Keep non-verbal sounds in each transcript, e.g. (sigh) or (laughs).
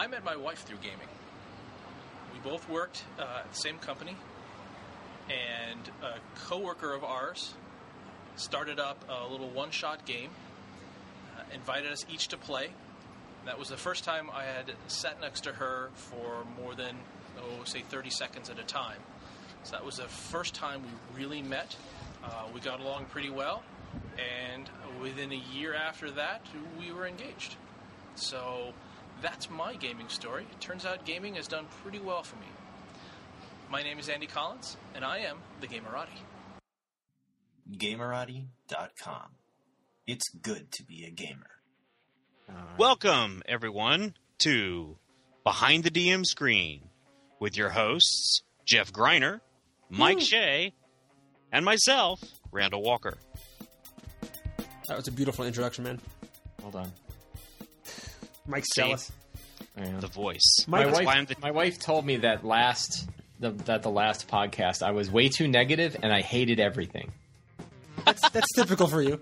I met my wife through gaming. We both worked uh, at the same company, and a coworker of ours started up a little one-shot game, uh, invited us each to play. That was the first time I had sat next to her for more than, oh, say 30 seconds at a time. So that was the first time we really met. Uh, we got along pretty well, and within a year after that, we were engaged. So that's my gaming story. It turns out gaming has done pretty well for me. My name is Andy Collins, and I am the Gamerati. Gamerati.com. It's good to be a gamer. Welcome, everyone, to Behind the DM Screen with your hosts, Jeff Greiner, Mike Shea, and myself, Randall Walker. That was a beautiful introduction, man. Hold on. Mike's See? jealous. The voice. My That's why I'm wife, the- my wife told me that last the, that the last podcast I was way too negative and I hated everything. That's, that's typical for you.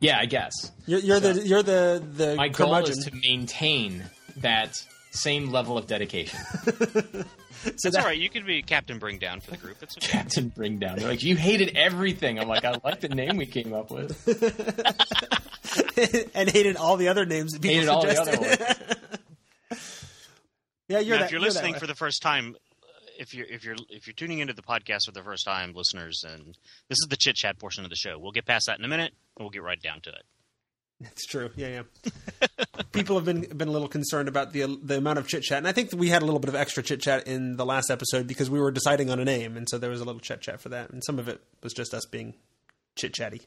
Yeah, I guess. You're, you're the you're the the My goal is to maintain that same level of dedication. (laughs) so That's all right. You can be Captain Bring Down for the group. It's okay. Captain Bring Down. They're like, you hated everything. I'm like, I like the name we came up with. (laughs) (laughs) and hated all the other names that people Hated all the suggested. other ones. (laughs) yeah, you're now, that, if you're that listening way. for the first time, if you're if you're if you're tuning into the podcast for the first time, listeners, and this is the chit chat portion of the show. We'll get past that in a minute, and we'll get right down to it. (laughs) It's true. Yeah, yeah. People have been been a little concerned about the the amount of chit chat, and I think that we had a little bit of extra chit chat in the last episode because we were deciding on a name, and so there was a little chit chat for that, and some of it was just us being chit chatty.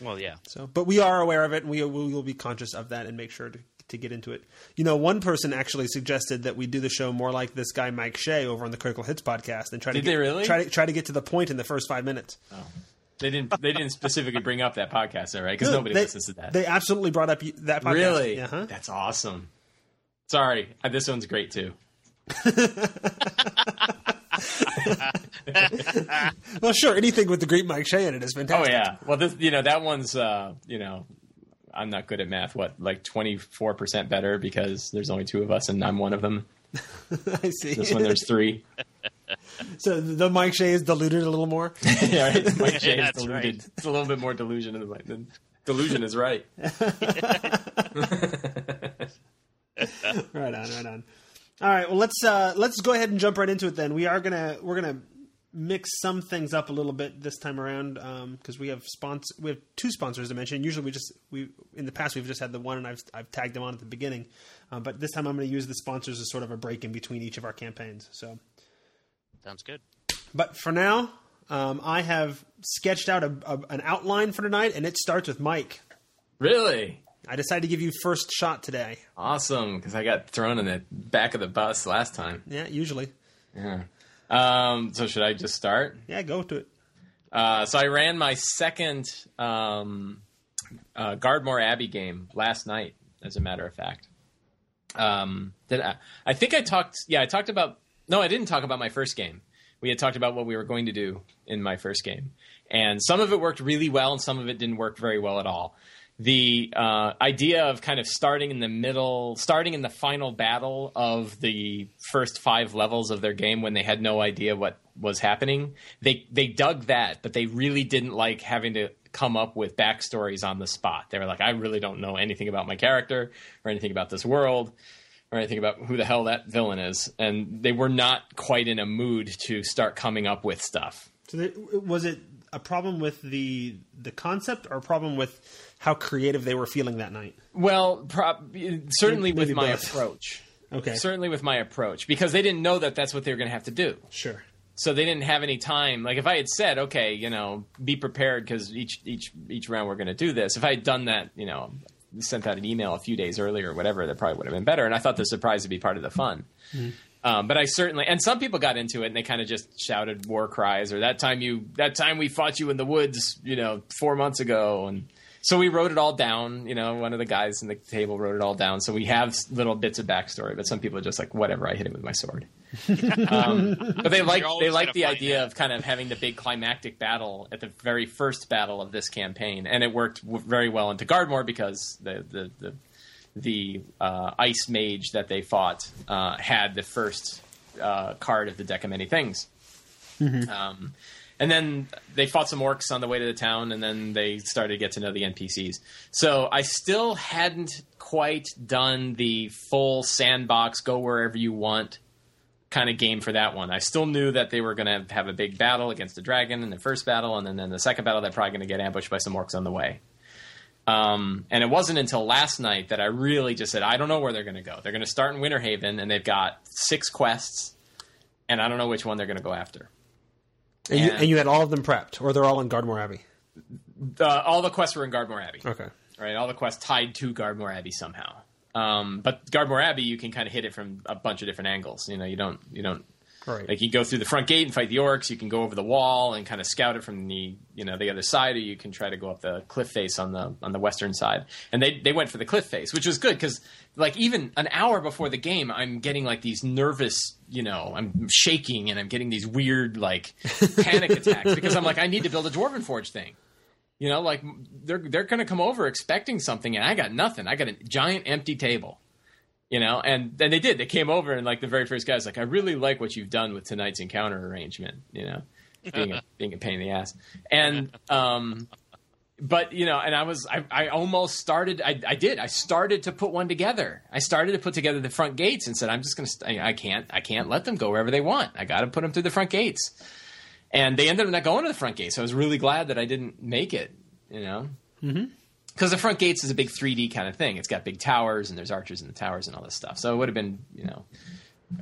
Well, yeah. So, but we are aware of it, and we we will be conscious of that and make sure to to get into it. You know, one person actually suggested that we do the show more like this guy Mike Shea over on the Critical Hits podcast, and try to Did get, they really? try to try to get to the point in the first five minutes. They didn't. They didn't specifically bring up that podcast, though, right? Because nobody they, listens to that. They absolutely brought up that podcast. really? Uh-huh. That's awesome. Sorry, uh, this one's great too. (laughs) (laughs) Well, sure, anything with the great Mike Shea in it is fantastic. Oh yeah. Well, this you know that one's uh, you know I'm not good at math. What like 24 percent better because there's only two of us and I'm one of them. (laughs) I see. This one there's three. (laughs) so the Mike Shea is diluted a little more. yeah, right? Mike Shea is That's deluded. right. It's a little bit more delusion in the mind than delusion is right. right on, right on. All right, well let's uh, let's go ahead and jump right into it then. We are gonna we're gonna mix some things up a little bit this time around because we have sponsor we have two sponsors to mention. Usually we just we in the past we've just had the one and I've I've tagged them on at the beginning, uh, but this time I'm going to use the sponsors as sort of a break in between each of our campaigns. So, Sounds good. but for now, um, I have sketched out a, a, an outline for tonight, and it starts with Mike. Really I decided to give you first shot today. awesome because I got thrown in the back of the bus last time. Yeah, usually. Yeah. Um, so should I just start? Yeah, go to it. Uh, so I ran my second um, uh, Gardmore Abbey game last night, as a matter of fact. Um, did I, I think I talked? Yeah, I talked about. No, I didn't talk about my first game. We had talked about what we were going to do in my first game, and some of it worked really well, and some of it didn't work very well at all. The uh, idea of kind of starting in the middle, starting in the final battle of the first five levels of their game when they had no idea what was happening, they they dug that, but they really didn't like having to come up with backstories on the spot. They were like, I really don't know anything about my character or anything about this world or anything about who the hell that villain is, and they were not quite in a mood to start coming up with stuff. So there, was it a problem with the the concept or a problem with how creative they were feeling that night? Well, prob- certainly Maybe with my both. approach. (laughs) Okay, Certainly with my approach, because they didn't know that that's what they were going to have to do. sure. So they didn't have any time. Like if I had said, okay, you know, be prepared because each each each round we're going to do this. If I had done that, you know, sent out an email a few days earlier or whatever, that probably would have been better. And I thought the surprise would be part of the fun. Um, but I certainly, and some people got into it and they kind of just shouted war cries or that time you, that time we fought you in the woods, you know, four months ago. And so we wrote it all down. You know, one of the guys in the table wrote it all down. So we have little bits of backstory, but some people are just like, whatever, I hit him with my sword. (laughs) um, but they like they like the idea that. of kind of having the big climactic battle at the very first battle of this campaign, and it worked w- very well into Gardmore because the the the the uh, ice mage that they fought uh, had the first uh, card of the deck of many things. Um, and then they fought some orcs on the way to the town, and then they started to get to know the NPCs. So I still hadn't quite done the full sandbox, go wherever you want kind of game for that one. I still knew that they were going to have a big battle against a dragon in the first battle, and then in the second battle, they're probably going to get ambushed by some orcs on the way. Um, and it wasn't until last night that I really just said, I don't know where they're going to go. They're going to start in Winterhaven, and they've got six quests, and I don't know which one they're going to go after. And you, And- and you had all of them prepped, or they're all in Gardmore Abbey. Uh, all the quests were in Gardmore Abbey. Okay. right? All the quests tied to Gardmore Abbey somehow. Um, but Gardmore Abbey, you can kind of hit it from a bunch of different angles. You know, you don't you don't Right. like you go through the front gate and fight the orcs. You can go over the wall and kind of scout it from the you know the other side, or you can try to go up the cliff face on the on the western side. And they they went for the cliff face, which was good because like even an hour before the game, I'm getting like these nervous, you know, I'm shaking and I'm getting these weird like (laughs) panic attacks because I'm like I need to build a dwarven forge thing. You know, like they're they're going to come over expecting something, and I got nothing. I got a giant empty table. You know, and then they did. They came over, and like the very first guy's like, "I really like what you've done with tonight's encounter arrangement." You know, being a, (laughs) being a pain in the ass, and um, but you know, and I was I, I almost started. I, I did. I started to put one together. I started to put together the front gates and said, "I'm just gonna. St- I can't. I can't let them go wherever they want. I got to put them through the front gates." And they ended up not going to the front gate, so I was really glad that I didn't make it. You know, because the front gates is a big 3D kind of thing. It's got big towers and there's archers in the towers and all this stuff. So it would have been, you know,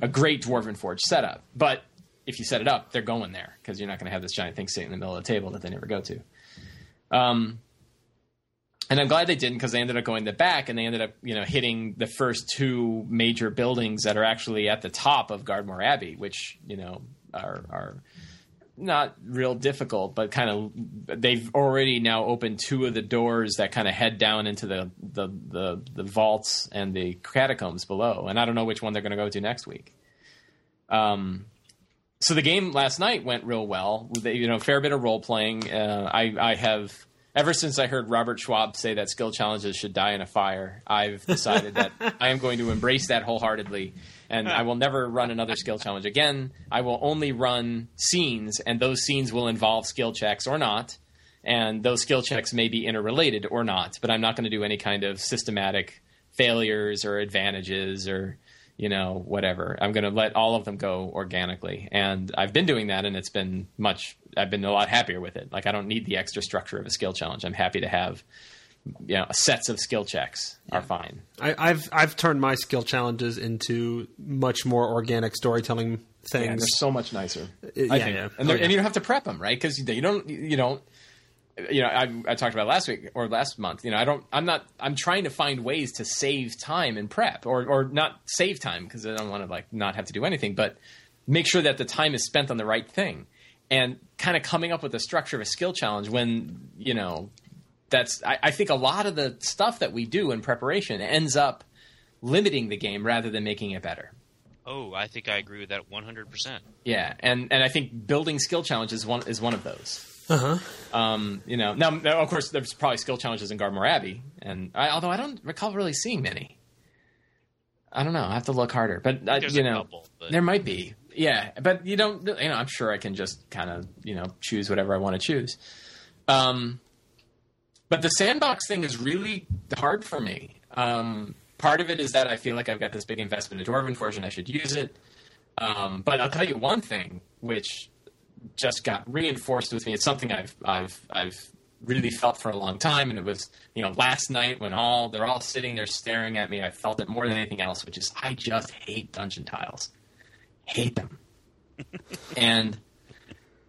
a great Dwarven Forge setup. But if you set it up, they're going there because you're not going to have this giant thing sitting in the middle of the table that they never go to. Um, and I'm glad they didn't because they ended up going the back and they ended up, you know, hitting the first two major buildings that are actually at the top of Gardmore Abbey, which you know are are not real difficult, but kind of they've already now opened two of the doors that kind of head down into the the the, the vaults and the catacombs below, and I don't know which one they're going to go to next week. Um, so the game last night went real well. They, you know, fair bit of role playing. Uh, I I have ever since I heard Robert Schwalb say that skill challenges should die in a fire. I've decided that (laughs) I am going to embrace that wholeheartedly, and I will never run another skill challenge again. I will only run scenes, and those scenes will involve skill checks or not. And those skill checks may be interrelated or not, but I'm not going to do any kind of systematic failures or advantages or you know, whatever. I'm going to let all of them go organically. And I've been doing that and it's been much, I've been a lot happier with it. Like, I don't need the extra structure of a skill challenge. I'm happy to have, you know, sets of skill checks are fine. I, I've I've turned my skill challenges into much more organic storytelling And things. they're so much nicer. Uh, yeah, I think. yeah. And, Oh, yeah. and you don't have to prep them, right? Because you don't, you don't, you know, I, I talked about last week or last month. You know, I don't, I'm not, I'm trying to find ways to save time in prep, or or not save time because I don't want to like not have to do anything, but make sure that the time is spent on the right thing, and kind of coming up with the structure of a skill challenge when you know that's. I, I think a lot of the stuff that we do in preparation ends up limiting the game rather than making it better. Oh, I think I agree with that 100%. Yeah, and and I think building skill challenges is one is one of those. Uh-huh. Um, you know, now, now of course there's probably skill challenges in Gardmore Abbey, and I, although I don't recall really seeing many. I don't know. I have to look harder, but uh, There's you a know, couple, but- there might be. Yeah, but you don't. You know, I'm sure I can just kind of you know choose whatever I want to choose. Um, but the sandbox thing is really hard for me. Um, part of it is that I feel like I've got this big investment in Dwarven Forge and I should use it. Um, but I'll tell you one thing, which just got reinforced with me. It's something I've I've I've really felt for a long time, and it was you know last night when all they're all sitting there staring at me. I felt it more than anything else, which is I just hate dungeon tiles, hate them, and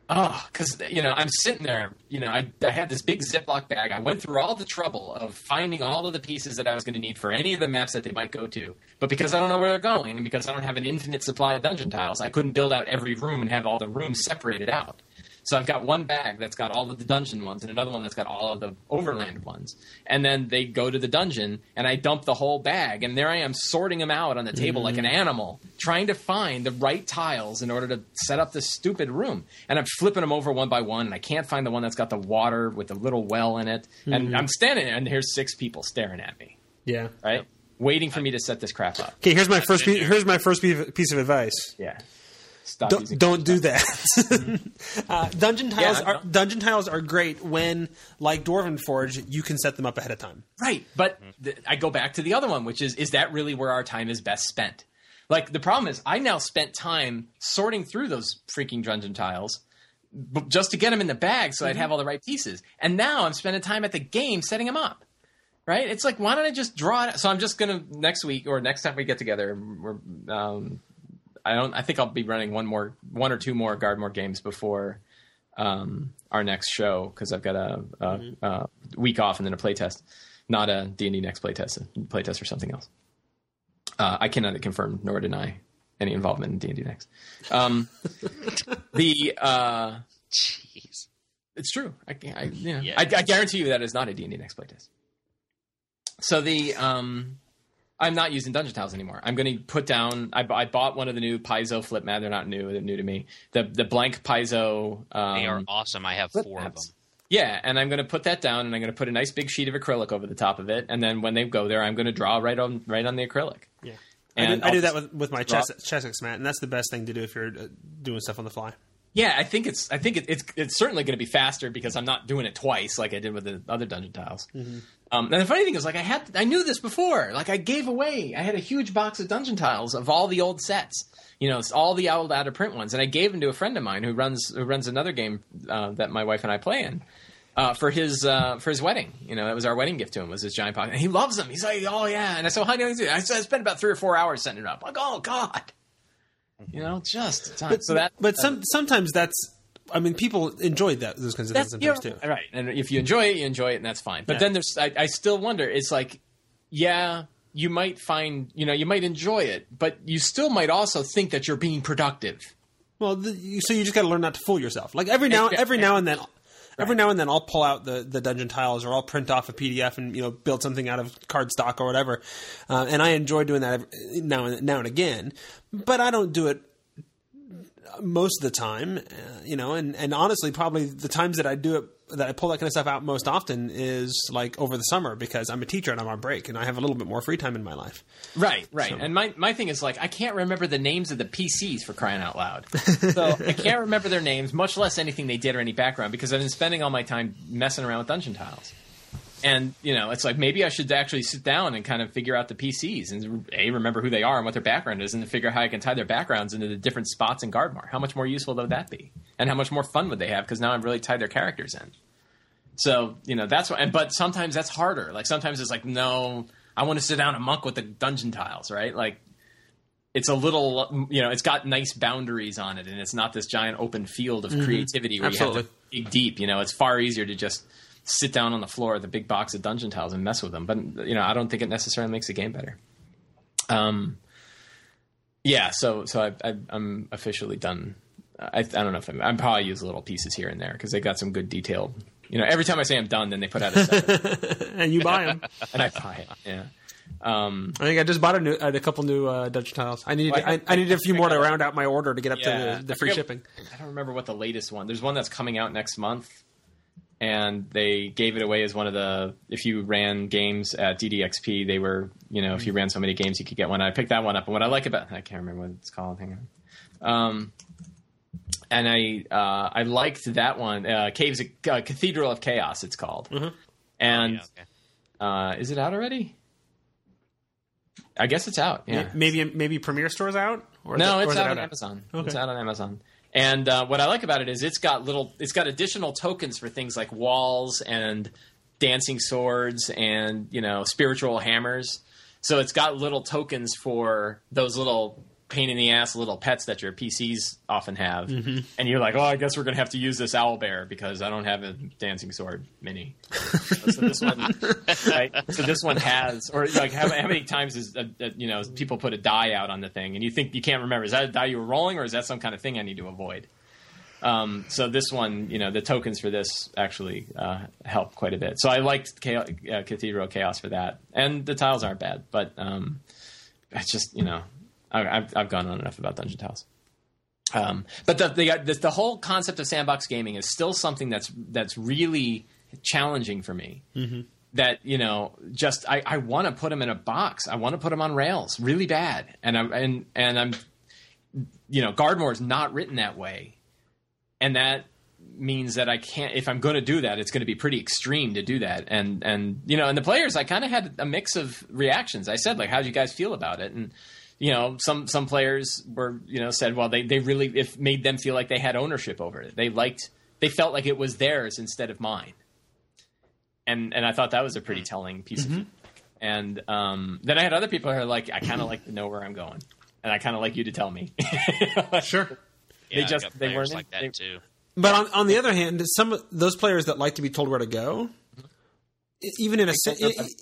oh, because you know I'm sitting there, you know I, I had this big Ziploc bag. I went through all the trouble of finding all of the pieces that I was going to need for any of the maps that they might go to, but because I don't know where they're going, and because I don't have an infinite supply of dungeon tiles, I couldn't build out every room and have all the rooms separated out. So I've got one bag that's got all of the dungeon ones and another one that's got all of the overland ones. And then they go to the dungeon and I dump the whole bag and there I am sorting them out on the table like an mm. animal, trying to find the right tiles in order to set up this stupid room. And I'm flipping them over one by one and I can't find the one that's got the water with the little well in it. And mm-hmm. I'm standing there and here's six people staring at me Yeah. right? waiting for me to set this crap up. Okay, here's my first. here's my first piece of advice. Yeah. Stop Don't, using don't do that. (laughs) uh, dungeon tiles Yeah, are dungeon tiles are great when, like Dwarven Forge, you can set them up ahead of time. Right, but th- I go back to the other one, which is is that really where our time is best spent? Like the problem is, I now spent time sorting through those freaking dungeon tiles b- just to get them in the bag so I'd have all the right pieces, and now I'm spending time at the game setting them up. Right? It's like why don't I just draw it? So I'm just gonna next week or next time we get together, we're, um, I don't. I think I'll be running one more, one or two more Gardmore games before um, our next show because I've got a, a, a week off and then a playtest, not a D and D next playtest, a playtest or something else. Uh, I cannot confirm nor deny any involvement in D and D next. Um, (laughs) the uh, Jeez. it's true. I, I, you know, Yeah. I, I guarantee you that is not a D and D next playtest. So the um, I'm not using dungeon tiles anymore. I'm going to put down. I, I bought one of the new Paizo flip mat. They're not new. They're new to me. The the blank Paizo. Um, They are awesome. I have flip four of them. Yeah, and I'm going to put that down, and I'm going to put a nice big sheet of acrylic over the top of it, and then when they go there, I'm going to draw right on right on the acrylic. Yeah, And I do, I do that with, with my chess Chessex mat, and that's the best thing to do if you're uh, doing stuff on the fly. Yeah, I think it's I think it, it's it's certainly going to be faster because I'm not doing it twice like I did with the other dungeon tiles. Um, and the funny thing is, like I had I knew this before. Like I gave away, I had a huge box of dungeon tiles of all the old sets. You know, it's all the old out of print ones, and I gave them to a friend of mine who runs who runs another game uh, that my wife and I play in. Uh, for his uh, for his wedding, you know, that was our wedding gift to him was this giant box, and he loves them. He's like, oh yeah, and I said, how do you do? I said, I spent about three or four hours setting it up. Like, oh god, Mm-hmm. you know, just time. so that, But some sometimes that's. I mean, people enjoy that those kinds of things sometimes too. right. And if you enjoy it, you enjoy it, and that's fine. But Yeah. then there's, I, I still wonder. It's like, yeah, you might find, you know, you might enjoy it, but you still might also think that you're being productive. Well, the, so you just got to learn not to fool yourself. Like every now, Yeah, every yeah. now and then, every now and then, I'll pull out the, the dungeon tiles, or I'll print off a PDF and you know build something out of cardstock or whatever. Uh, and I enjoy doing that every, now and now and again. But I don't do it most of the time, uh, you know. And, and honestly, probably the times that I do it, that I pull that kind of stuff out most often is like over the summer because I'm a teacher and I'm on break and I have a little bit more free time in my life. Right, right. And my, my thing is like I can't remember the names of the PCs for crying out loud. (laughs) So I can't remember their names, much less anything they did or any background, because I've been spending all my time messing around with dungeon tiles. And you know, it's like maybe I should actually sit down and kind of figure out the PCs and a remember who they are and what their background is, and to figure out how I can tie their backgrounds into the different spots in Gardmore. How much more useful would that be? And how much more fun would they have? Because now I've really tied their characters in. So you know that's what. And but sometimes that's harder. Like sometimes it's like no, I want to sit down and monk with the dungeon tiles, right? Like it's a little, you know, it's got nice boundaries on it, and it's not this giant open field of mm-hmm. creativity where you have to dig deep. You know, it's far easier to just sit down on the floor with a big box of dungeon tiles and mess with them. But you know, I don't think it necessarily makes the game better. Um, yeah. So so I, I, I'm officially done. I, I don't know if I'm, I'm probably use little pieces here and there because they got some good detail. You know, every time I say I'm done, then they put out a (laughs) set, And you buy them. (laughs) and I buy it. Yeah. Um, I think I just bought a new, a couple new uh, dungeon tiles. I need, Well, I I, I need a few more to round out my order to get up Yeah, to the, the free forget- shipping. I don't remember what the latest one. There's one that's coming out next month, and they gave it away as one of the. If you ran games at DDXP, they were you know if you ran so many games, you could get one. I picked that one up, and what I like about I can't remember what it's called. Hang on. Um, and I uh, I liked that one. Uh, Caves uh, Cathedral of Chaos. It's called. And Yeah, okay. uh, is it out already? I guess it's out. Yeah. Maybe maybe Premiere Store's out. Or No, it- or it's it out on Amazon. It's out on Amazon. And uh, what I like about it is it's got little, it's got additional tokens for things like walls and dancing swords and you know spiritual hammers. So it's got little tokens for those little pain in the ass little pets that your PCs often have. Mm-hmm. And you're like, oh, I guess we're gonna have to use this owl bear because I don't have a dancing sword mini. (laughs) so this one, right? So this one has, or like, how, how many times is uh, uh, you know people put a die out on the thing, and you think you can't remember is that a die you were rolling, or is that some kind of thing I need to avoid? Um, so this one, you know, the tokens for this actually uh, help quite a bit. So I liked Chaos, uh, Cathedral Chaos for that, and the tiles aren't bad, but um, it's just you know, I've I've gone on enough about Dungeon Tiles. Um, but the, the the the whole concept of sandbox gaming is still something that's that's really challenging for me that you know just I, I want to put them in a box. I want to put them on rails really bad, and I'm and and I'm you know Gardmore is not written that way, and that means that I can't. If I'm going to do that, it's going to be pretty extreme to do that. And and you know, and the players, I kind of had a mix of reactions. I said like, "How do you guys feel about it?" And you know, some some players were you know said, "Well, they they really it made them feel like they had ownership over it. They liked, they felt like it was theirs instead of mine." And and I thought that was a pretty telling piece of. feedback. And um, then I had other people who are like, "I kind of like to know where I'm going." And I kind of like you to tell me. (laughs) Sure. Yeah, They just- they weren't in- like that they- too. But on, on the other hand, some of those players that like to be told where to go, even in a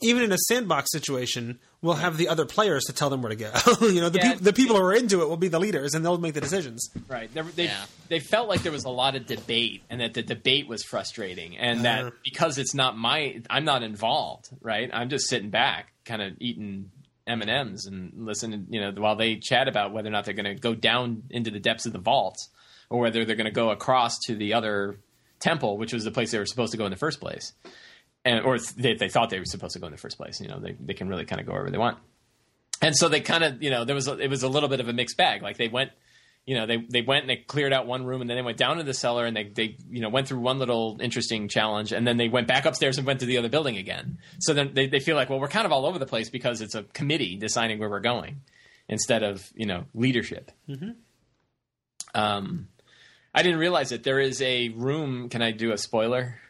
even in a sandbox situation, we'll have the other players to tell them where to go. (laughs) you know, the, Yeah. peop the people who are into it will be the leaders, and they'll make the decisions. Right. They, they, Yeah. they felt like there was a lot of debate and that the debate was frustrating and Uh. that because it's not my, I'm not involved, right? I'm just sitting back kind of eating M&Ms and listening, you know, while they chat about whether or not they're going to go down into the depths of the vault, or whether they're going to go across to the other temple, which was the place they were supposed to go in the first place. And, or they, they thought they were supposed to go in the first place. You know, they, they can really kind of go wherever they want. And so they kind of, you know, there was a, it was a little bit of a mixed bag. Like they went, you know, they they went and they cleared out one room, and then they went down to the cellar, and they they you know went through one little interesting challenge, and then they went back upstairs and went to the other building again. So then they they feel like, well, we're kind of all over the place because it's a committee deciding where we're going instead of you know leadership. Um, I didn't realize it. There is a room. Can I do a spoiler?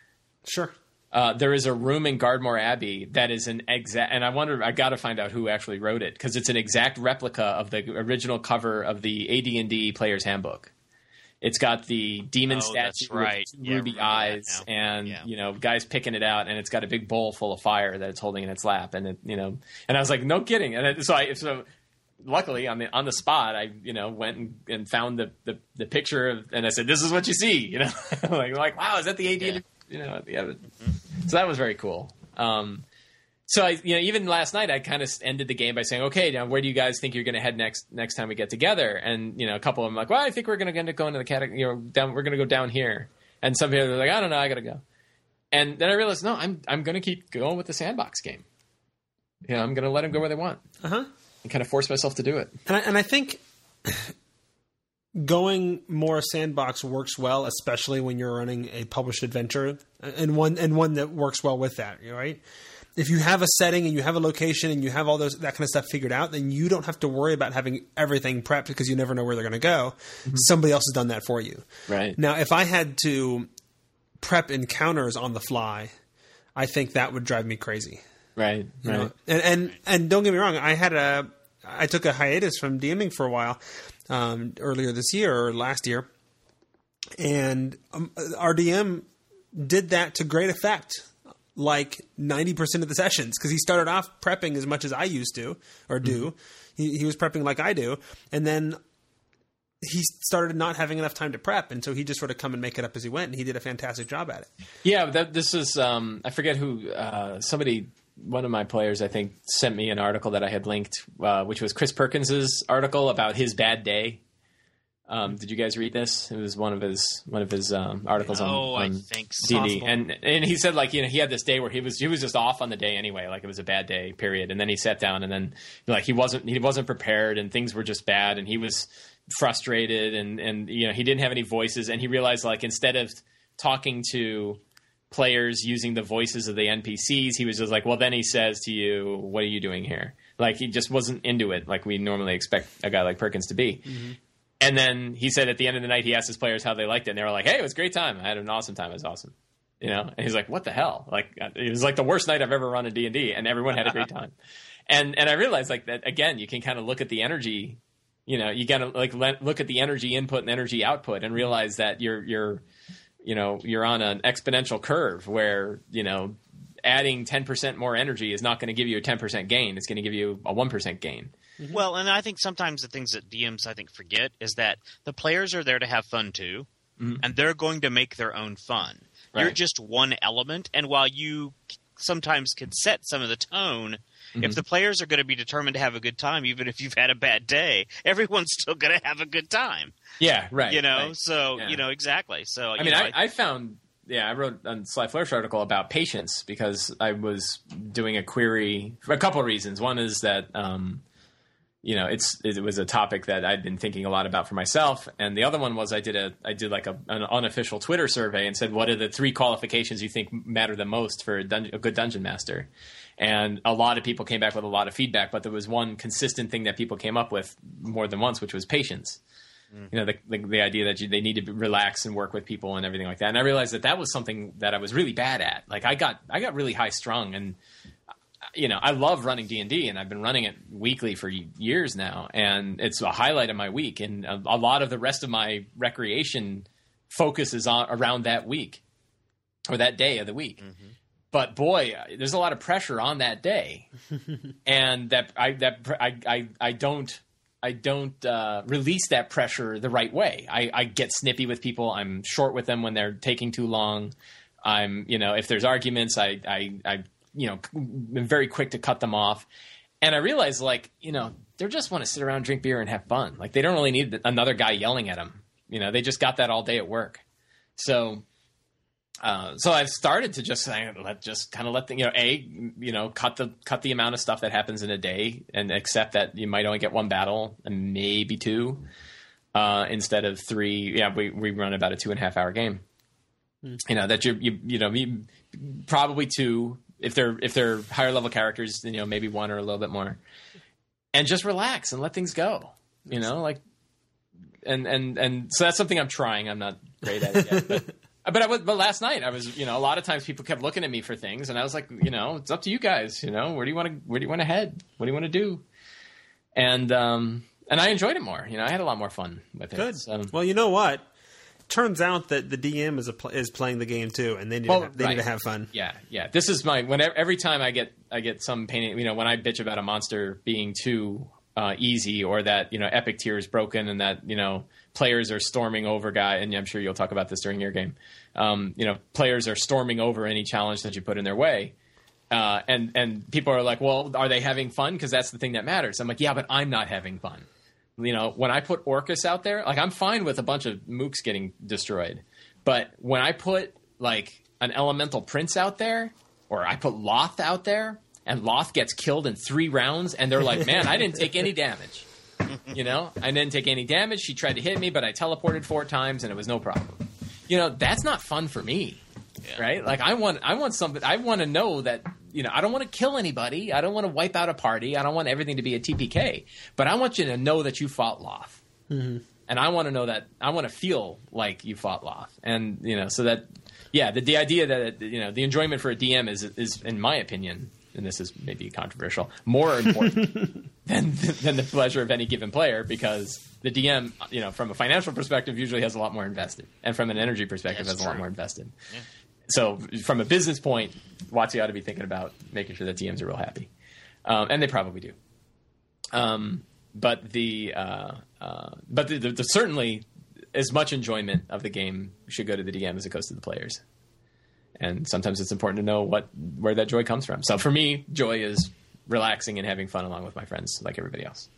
Sure. Uh, there is a room in Gardmore Abbey that is an exact, and I wonder, I got to find out who actually wrote it because it's an exact replica of the original cover of the AD&D Player's Handbook. It's got the demon Oh, statue right. with Yeah, ruby eyes, and Yeah. you know, guys picking it out, and it's got a big bowl full of fire that it's holding in its lap, and it, you know, and I was like, no kidding, and it, so I so. Luckily, on the on the spot, I you know went and, and found the, the, the picture of, and I said, "This is what you see," you know, (laughs) like like wow, is that the AD? Yeah. You know, yeah, but- so that was very cool. Um, so I, you know, even last night, I kind of ended the game by saying, "Okay, now where do you guys think you're going to head next next time we get together?" And you know, a couple of them like, "Well, I think we're going to end up going to the cat, you know, down. We're going to go down here." And some people are like, "I don't know, I got to go." And then I realized, no, I'm I'm going to keep going with the sandbox game. You know, I'm going to let them go where they want Uh huh. and kind of force myself to do it. And I, and I think going more sandbox works well, especially when you're running a published adventure and one and one that works well with that. Right? If you have a setting and you have a location and you have all those that kind of stuff figured out, then you don't have to worry about having everything prepped because you never know where they're going to go. Mm-hmm. Somebody else has done that for you. Right. Now, if I had to prep encounters on the fly, I think that would drive me crazy. Right. You Right. know? And and and don't get me wrong, I had a I took a hiatus from DMing for a while um, earlier this year or last year, and um, our DM did that to great effect. Like ninety percent of the sessions, because he started off prepping as much as I used to or do. He, he was prepping like I do, and then he started not having enough time to prep, and so he just sort of come and make it up as he went, and he did a fantastic job at it. Yeah, that, this is um, I forget who uh, somebody one of my players I think sent me an article that I had linked, uh, which was Chris Perkins's article about his bad day. Um, did you guys read this? It was one of his one of his um, articles on, Oh, I on think so. D&D. And and he said like you know he had this day where he was he was just off on the day anyway, like it was a bad day period, and then he sat down and then like he wasn't he wasn't prepared and things were just bad and he was frustrated and and you know he didn't have any voices and he realized like instead of talking to players using the voices of the NPCs, he was just like, well, then he says to you, what are you doing here? Like he just wasn't into it like we normally expect a guy like Perkins to be. Mm-hmm. And then he said at the end of the night, he asked his players how they liked it, and they were like, "Hey, it was a great time. I had an awesome time. It was awesome." You know, and he's like, "What the hell? Like, uh, it was like the worst night I've ever run in D and D, and everyone had a great time." (laughs) and and I realized like that again, you can kind of look at the energy. You know, you got to like let, look at the energy input and energy output, and realize that you're you're you know you're on an exponential curve where you know adding 10% more energy is not going to give you a 10% gain it's going to give you a 1% gain. Mm-hmm. Well, and I think sometimes the things that DMs I think forget is that the players are there to have fun too, mm-hmm. and they're going to make their own fun. You're just one element, and while you sometimes can set some of the tone, if the players are going to be determined to have a good time, even if you've had a bad day, (laughs) everyone's still going to have a good time. yeah right you know, right. so Yeah. you know exactly. So I mean, know, I, I found yeah, I wrote a Sly Flourish article about patience because I was doing a query for a couple of reasons. One is that um, you know it's it was a topic that I'd been thinking a lot about for myself, and the other one was I did a I did like a, an unofficial Twitter survey and said what are the three qualifications you think matter the most for a, dun- a good dungeon master, and a lot of people came back with a lot of feedback, but there was one consistent thing that people came up with more than once, which was patience. Mm. You know the, the, the idea that you, they need to relax and work with people and everything like that. And i realized that that was something that i was really bad at. Like i got i got really high strung and you know i love running d&d and i've been running it weekly for years now. And it's a highlight of my week. And a, a lot of the rest of my recreation focuses on around that week or that day of the week mm-hmm. But boy, there's a lot of pressure on that day, (laughs) and that I that I I, I don't I don't uh, release that pressure the right way. I, I get snippy with people. I'm short with them when they're taking too long. I'm you know if there's arguments, I I, I you know am very quick to cut them off. And I realize like you know they just want to sit around, drink beer, and have fun. Like they don't really need another guy yelling at them. You know they just got that all day at work. So uh, so I've started to just say, let just kind of let the you know a you know cut the cut the amount of stuff that happens in a day and accept that you might only get one battle and maybe two uh, instead of three. Yeah, we we run about a two and a half hour game. You know that you you you know you, probably two if they're if they're higher level characters, you know maybe one or a little bit more, and just relax and let things go. You know like and and and so that's something I'm trying. I'm not great at it yet, but. But I was, but last night I was, you know, a lot of times people kept looking at me for things, and I was like, you know, it's up to you guys. You know, where do you want to, where do you want to head? What do you want to do? And um, and I enjoyed it more. You know, I had a lot more fun with it. Good. So, Well, you know what? Turns out that the DM is a pl- is playing the game too, and they need Well, to, they right. need to have fun. yeah, yeah. This is my whenever every time I get I get some pain. You know, when I bitch about a monster being too uh, easy, or that you know epic tier is broken, and that you know players are storming over guy. And I'm sure you'll talk about this during your game. Um, you know, players are storming over any challenge that you put in their way. Uh, and and people are like, well, are they having fun? Because that's the thing that matters. I'm like, yeah, but I'm not having fun. You know, when I put Orcus out there, like I'm fine with a bunch of mooks getting destroyed, but when I put like an elemental prince out there, or I put Lolth out there, and Lolth gets killed in three rounds, and they're like, man, I didn't take any damage. You know, I didn't take any damage. She tried to hit me, but I teleported four times, and it was no problem. You know, that's not fun for me right? Like I want, I want something. I want to know that you know, I don't want to kill anybody. I don't want to wipe out a party. I don't want everything to be a TPK. But I want you to know that you fought Lolth, mm-hmm. and I want to know that I want to feel like you fought Lolth, and you know, so that yeah, the, the idea that you know the enjoyment for a DM is is in my opinion, and this is maybe controversial, more important (laughs) than than the pleasure of any given player because the DM, you know, from a financial perspective, usually has a lot more invested, and from an energy perspective, That's has a lot more invested. So, from a business point, WotC ought to be thinking about making sure that DMs are real happy, um, and they probably do. Um, but the uh, uh, but the, the, the, certainly as much enjoyment of the game should go to the DM as it goes to the players. And sometimes it's important to know what where that joy comes from. So for me, joy is relaxing and having fun along with my friends, like everybody else.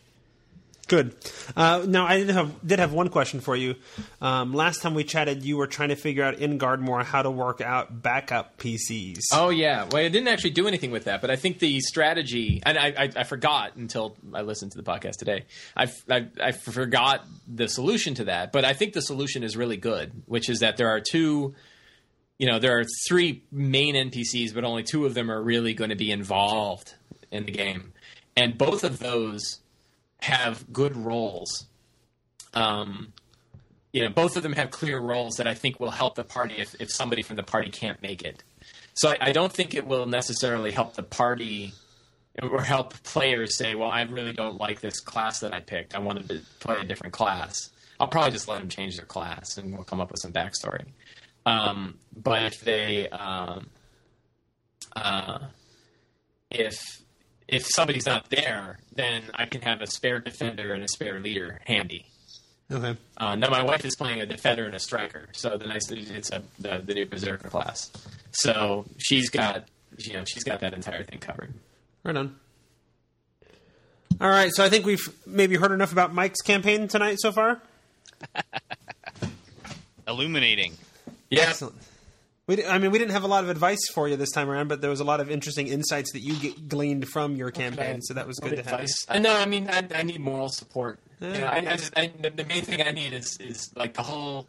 Good. Uh, now, I did have did have one question for you. Um, last time we chatted, you were trying to figure out in Gardmore how to work out backup PCs. Oh yeah, well I didn't actually do anything with that, but I think the strategy, and I, I, I forgot until I listened to the podcast today. I, I, I forgot the solution to that, but I think the solution is really good, which is that there are two, you know, there are three main NPCs, but only two of them are really going to be involved in the game, and both of those have good roles. Um, you know, both of them have clear roles that I think will help the party if, if somebody from the party can't make it. So I, I don't think it will necessarily help the party or help players say, "Well, I really don't like this class that I picked. I wanted to play a different class." I'll probably just let them change their class, and we'll come up with some backstory. Um, but if they, um, uh, if if somebody's not there, then I can have a spare defender and a spare leader handy. Okay. Uh, now my wife is playing a defender and a striker, so the nice it's a the, the new berserker class. So she's got you know she's got that entire thing covered. Right on. All right, so I think we've maybe heard enough about Mike's campaign tonight so far. (laughs) Illuminating. Yeah, Excellent. We, di- I mean, we didn't have a lot of advice for you this time around, but there was a lot of interesting insights that you get gleaned from your campaign, so that was good to have. advice. I know. I mean, I, I need moral support. You know, I, I just, I, the, the main thing I need is is like the whole.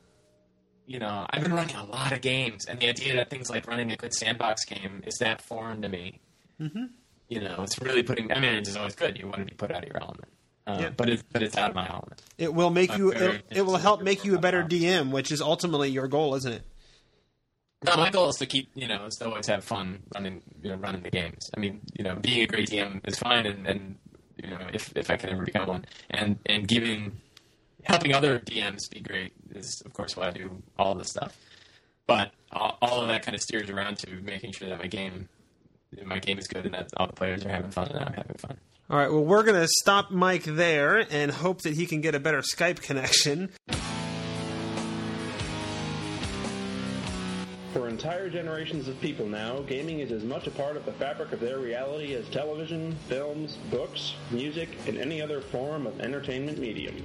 You know, I've been running a lot of games, and the idea that things like running a good sandbox game is that foreign to me. Mm-hmm. You know, it's really putting. I mean, it's always good. You want to be put out of your element, uh, Yeah. but it's but it's out of my element. It will make I'm you. It, it will help make you a better. DM, which is ultimately your goal, isn't it? No, my goal is to keep, you know, is to always have fun running, you know, running the games. I mean, you know, being a great DM is fine, and, and you know, if if I can ever become one, and and giving, helping other DMs be great is, of course, why I do all this stuff. But all, all of that kind of steers around to making sure that my game, my game is good, and that all the players are having fun, and I'm having fun. All right. Well, we're gonna stop Mike there and hope that he can get a better Skype connection. For entire generations of people now, gaming is as much a part of the fabric of their reality as television, films, books, music, and any other form of entertainment medium.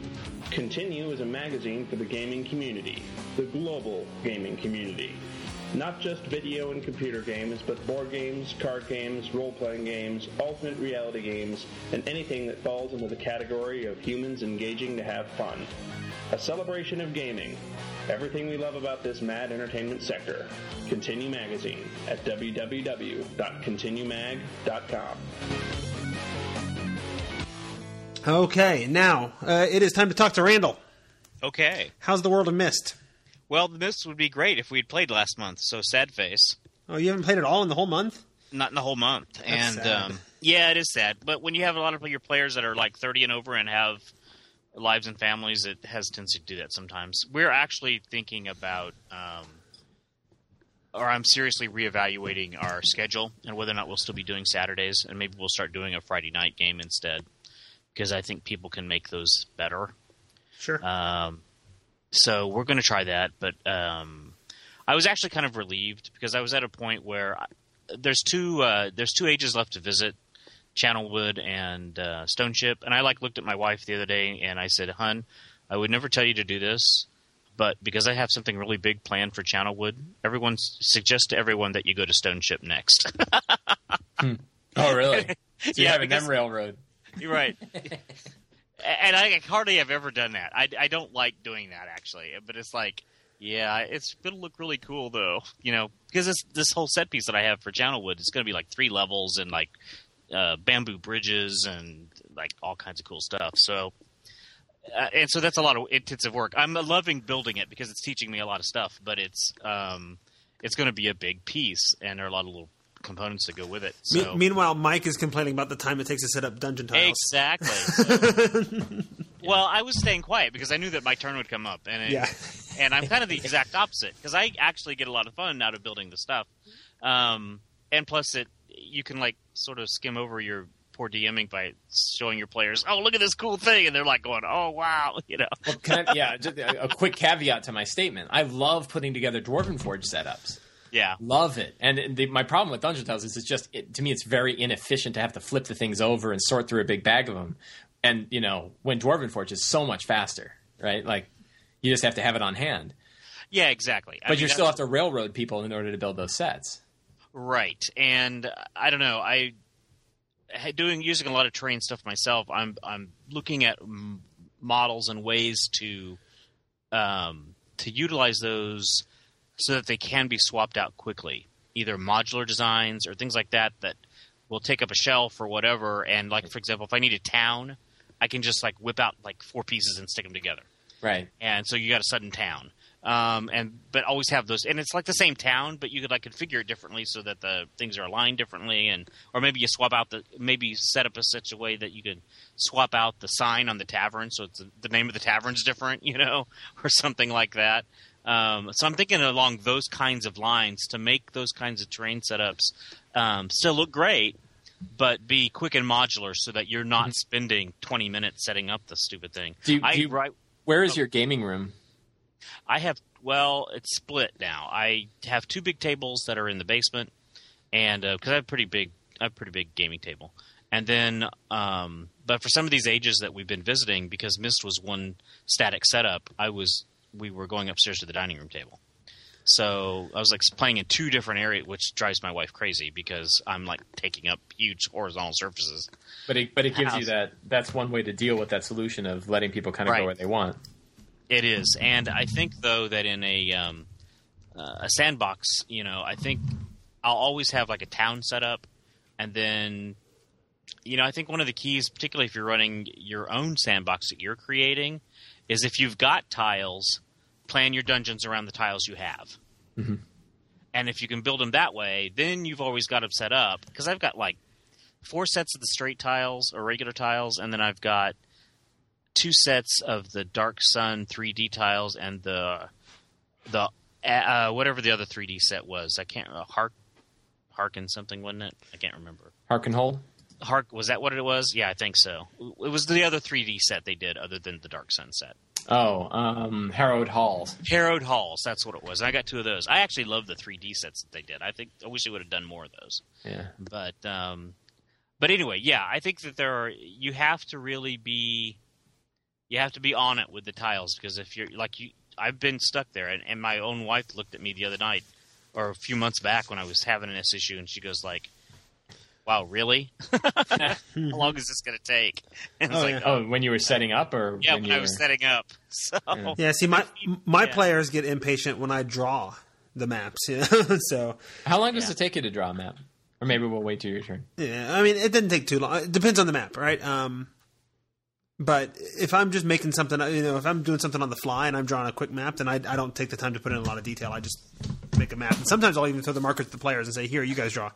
Continue is a magazine for the gaming community, the global gaming community. Not just video and computer games, but board games, card games, role-playing games, alternate reality games, and anything that falls into the category of humans engaging to have fun. A celebration of gaming. Everything we love about this mad entertainment sector. Continue Magazine at www.continuemag.com. Okay. Now uh, it is time to talk to Randall. Okay. How's the world of Myst? Well, the Myst would be great if we'd played last month. So sad face. Oh, you haven't played at all in the whole month. Not in the whole month. and sad. um yeah, it is sad. But when you have a lot of your players that are like 30 and over and have lives and families, it has a tendency to do that sometimes. We're actually thinking about um or I'm seriously reevaluating our schedule and whether or not we'll still be doing Saturdays and maybe we'll start doing a Friday night game instead because I think people can make those better. Sure. Um, so we're going to try that, but um, I was actually kind of relieved because I was at a point where I, there's two uh, there's two ages left to visit, Channelwood and uh, Stoneship, and I like looked at my wife the other day and I said, "Hun, I would never tell you to do this." But because I have something really big planned for Channelwood, everyone s- suggests to everyone that you go to Stoneship next. Oh, really? (laughs) So you Yeah, have a because- them railroad. You're right. (laughs) and I hardly have ever done that. I, I don't like doing that actually, but it's like, yeah, it's gonna look really cool though, you know, because this this whole set piece that I have for Channelwood is gonna be like three levels and like uh, bamboo bridges and like all kinds of cool stuff. So. Uh, and so that's a lot of intensive work. I'm loving building it because it's teaching me a lot of stuff, but it's um, it's to be a big piece, and there are a lot of little components that go with it. Me- meanwhile, Mike is complaining about the time it takes to set up dungeon tiles. Exactly. So- (laughs) well, I was staying quiet because I knew that my turn would come up, and it, Yeah. and I'm kind of the exact opposite because I actually get a lot of fun out of building the stuff, um, and plus it you can like sort of skim over your poor DMing by showing your players, oh look at this cool thing, and they're like going, oh wow, (laughs) you know. Well, can I, yeah, just a, a quick caveat to my statement. I love putting together Dwarven Forge setups. Yeah, Love it. And the, my problem with Dungeon Tiles is it's just it, to me it's very inefficient to have to flip the things over and sort through a big bag of them. And you know when Dwarven Forge is so much faster, right? Like you just have to have it on hand, yeah, exactly. I but mean, you still have to railroad people in order to build those sets. Right, and I don't know. I doing using a lot of terrain stuff myself. I'm I'm looking at m- models and ways to um, to utilize those so that they can be swapped out quickly, either modular designs or things like that that will take up a shelf or whatever. And like for example, if I need a town, I can just like whip out like four pieces and stick them together. Right. and so you got a sudden town. Um, and but always have those and it's like the same town but you could like configure it differently so that the things are aligned differently. And or maybe you swap out the maybe set up a such a way that you could swap out the sign on the tavern so it's the name of the tavern's different (laughs) you know or something like that um, so i'm thinking along those kinds of lines to make those kinds of terrain setups um, still look great but be quick and modular so that you're not spending 20 minutes setting up the stupid thing Do you- I, do you- right, Where is your gaming room? I have well, it's split now. I have two big tables that are in the basement, and because I have pretty big, I have a pretty big gaming table, and then, um, but for some of these ages that we've been visiting, because Myst was one static setup, I was we were going upstairs to the dining room table. So I was like playing in two different areas, which drives my wife crazy because I'm like taking up huge horizontal surfaces. But it but it gives House. you that that's one way to deal with that solution of letting people kind of Right. go where they want. It is, and I think though that in a um, uh, a sandbox, you know, I think I'll always have like a town set up, and then, you know, I think one of the keys, particularly if you're running your own sandbox that you're creating, is if you've got tiles, plan your dungeons around the tiles you have. Mhm. And if you can build them that way, then you've always got them set up. Because I've got like four sets of the straight tiles or regular tiles, and then I've got two sets of the Dark Sun 3D tiles and the the uh, whatever the other 3D set was. I can't uh, Hark Harkin something wasn't it? I can't remember. Hark and hold. Hark was that what it was? Yeah, I think so. It was the other 3D set they did other than the Dark Sun set. Oh, um, Harrowed Halls. Harrowed Halls, that's what it was. I got two of those. I actually love the 3D sets that they did. I think I wish they would have done more of those. Yeah. But um, but anyway, yeah, I think that there are. You have to really be, you have to be on it with the tiles because if you're like you, I've been stuck there, and, and my own wife looked at me the other night or a few months back when I was having this issue, and she goes like, "Wow, really? (laughs) (laughs) How long is this going to take?" (laughs) And Oh, like, yeah. Oh, when you were setting up, or yeah, when when you I was were... setting up. So Yeah. Yeah, see, my my Yeah. players get impatient when I draw the maps. You know? so How long does Yeah. it take you to draw a map? Or maybe we'll wait till your turn. yeah, I mean, it didn't take too long. It depends on the map, right? Um, but if I'm just making something, you know, if I'm doing something on the fly and I'm drawing a quick map, then I, I don't take the time to put in a lot of detail. I just make a map, and sometimes I'll even throw the markers to the players and say, "Here, you guys draw."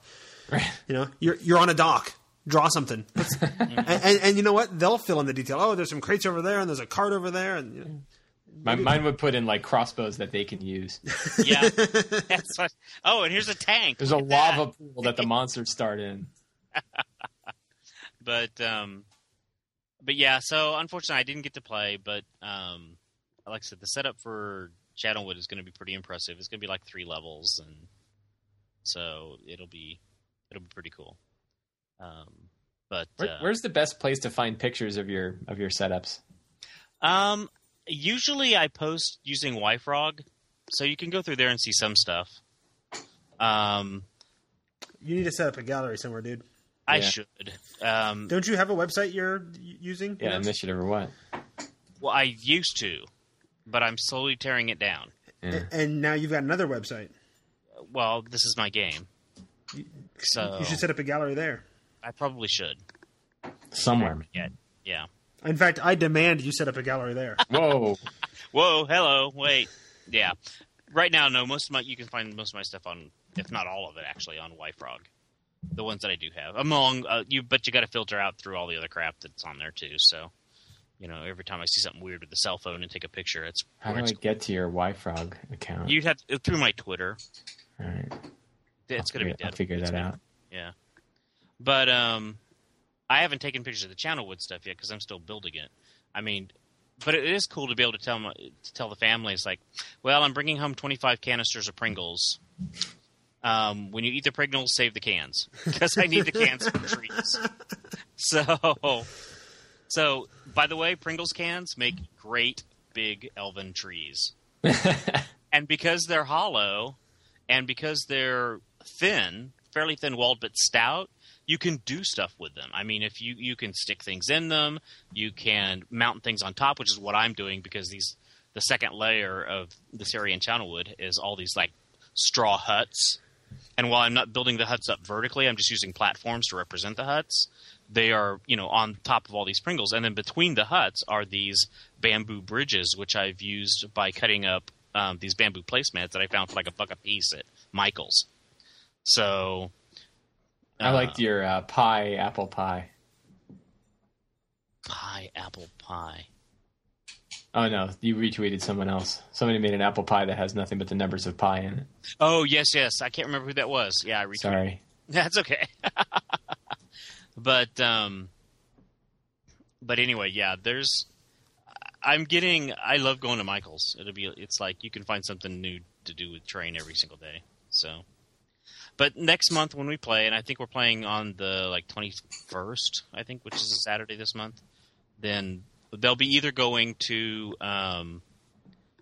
Right. You know, you're you're on a dock. Draw something, (laughs) and, and, and you know what? They'll fill in the detail. Oh, there's some crates over there, and there's a cart over there, and you know, My, mine would put in like crossbows that they can use. (laughs) yeah, that's what. Oh, and here's a tank. There's a Look at that. lava pool that the monsters start in. (laughs) but um but yeah so unfortunately i didn't get to play but um like i said the setup for Channelwood is going to be pretty impressive it's going to be like three levels and so it'll be it'll be pretty cool um but Where, uh, where's the best place to find pictures of your of your setups? um usually i post using yfrog so you can go through there and see some stuff um you need to set up a gallery somewhere, dude. i Yeah. should um Don't you have a website you're y- using? Yeah, initiative or what? well i used to but i'm slowly tearing it down Yeah. And now you've got another website. well this is my game so You should set up a gallery there. I probably should. Somewhere. Yeah. Yeah. In fact, I demand you set up a gallery there. (laughs) Whoa. Whoa. Hello. Wait. Yeah. Right now, no. Most of my you can find most of my stuff on, if not all of it, actually on YFrog. The ones that I do have, among uh, you, but you got to filter out through all the other crap that's on there too. So, you know, every time I see something weird with the cell phone and take a picture, it's How do where I it's get to your YFrog account? You'd have to, through my Twitter. All right. It's I'll gonna be dead. I'll figure It's that gonna- out. Yeah. But um, I haven't taken pictures of the Channelwood stuff yet because I'm still building it. I mean, but it is cool to be able to tell my, to tell the families like, well, I'm bringing home 25 canisters of Pringles. Um, when you eat the Pringles, save the cans (laughs) because I need the cans for treats. So, so by the way, Pringles cans make great big elven trees (laughs) and because they're hollow and because they're thin, fairly thin walled but stout, you can do stuff with them. I mean, if you you can stick things in them, you can mount things on top, which is what I'm doing because these the second layer of the Syrian Channelwood is all these like straw huts. And while I'm not building the huts up vertically, I'm just using platforms to represent the huts. They are, you know, on top of all these Pringles, and then between the huts are these bamboo bridges, which I've used by cutting up um, these bamboo placemats that I found for like a buck a piece at Michael's. So, I uh, liked your uh, pie, apple pie. pie, apple pie. Oh no, you retweeted someone else. Somebody made an apple pie that has nothing but the numbers of pi in it. Oh yes, yes. I can't remember who that was. Yeah, I retweeted. Sorry. (laughs) That's okay. (laughs) but um, but anyway, yeah. There's. I'm getting. I love going to Michael's. It'll be. It's like you can find something new to do with train every single day. So. But next month when we play, and I think we're playing on the like 21st, I think, which is a Saturday this month. Then they'll be either going to um,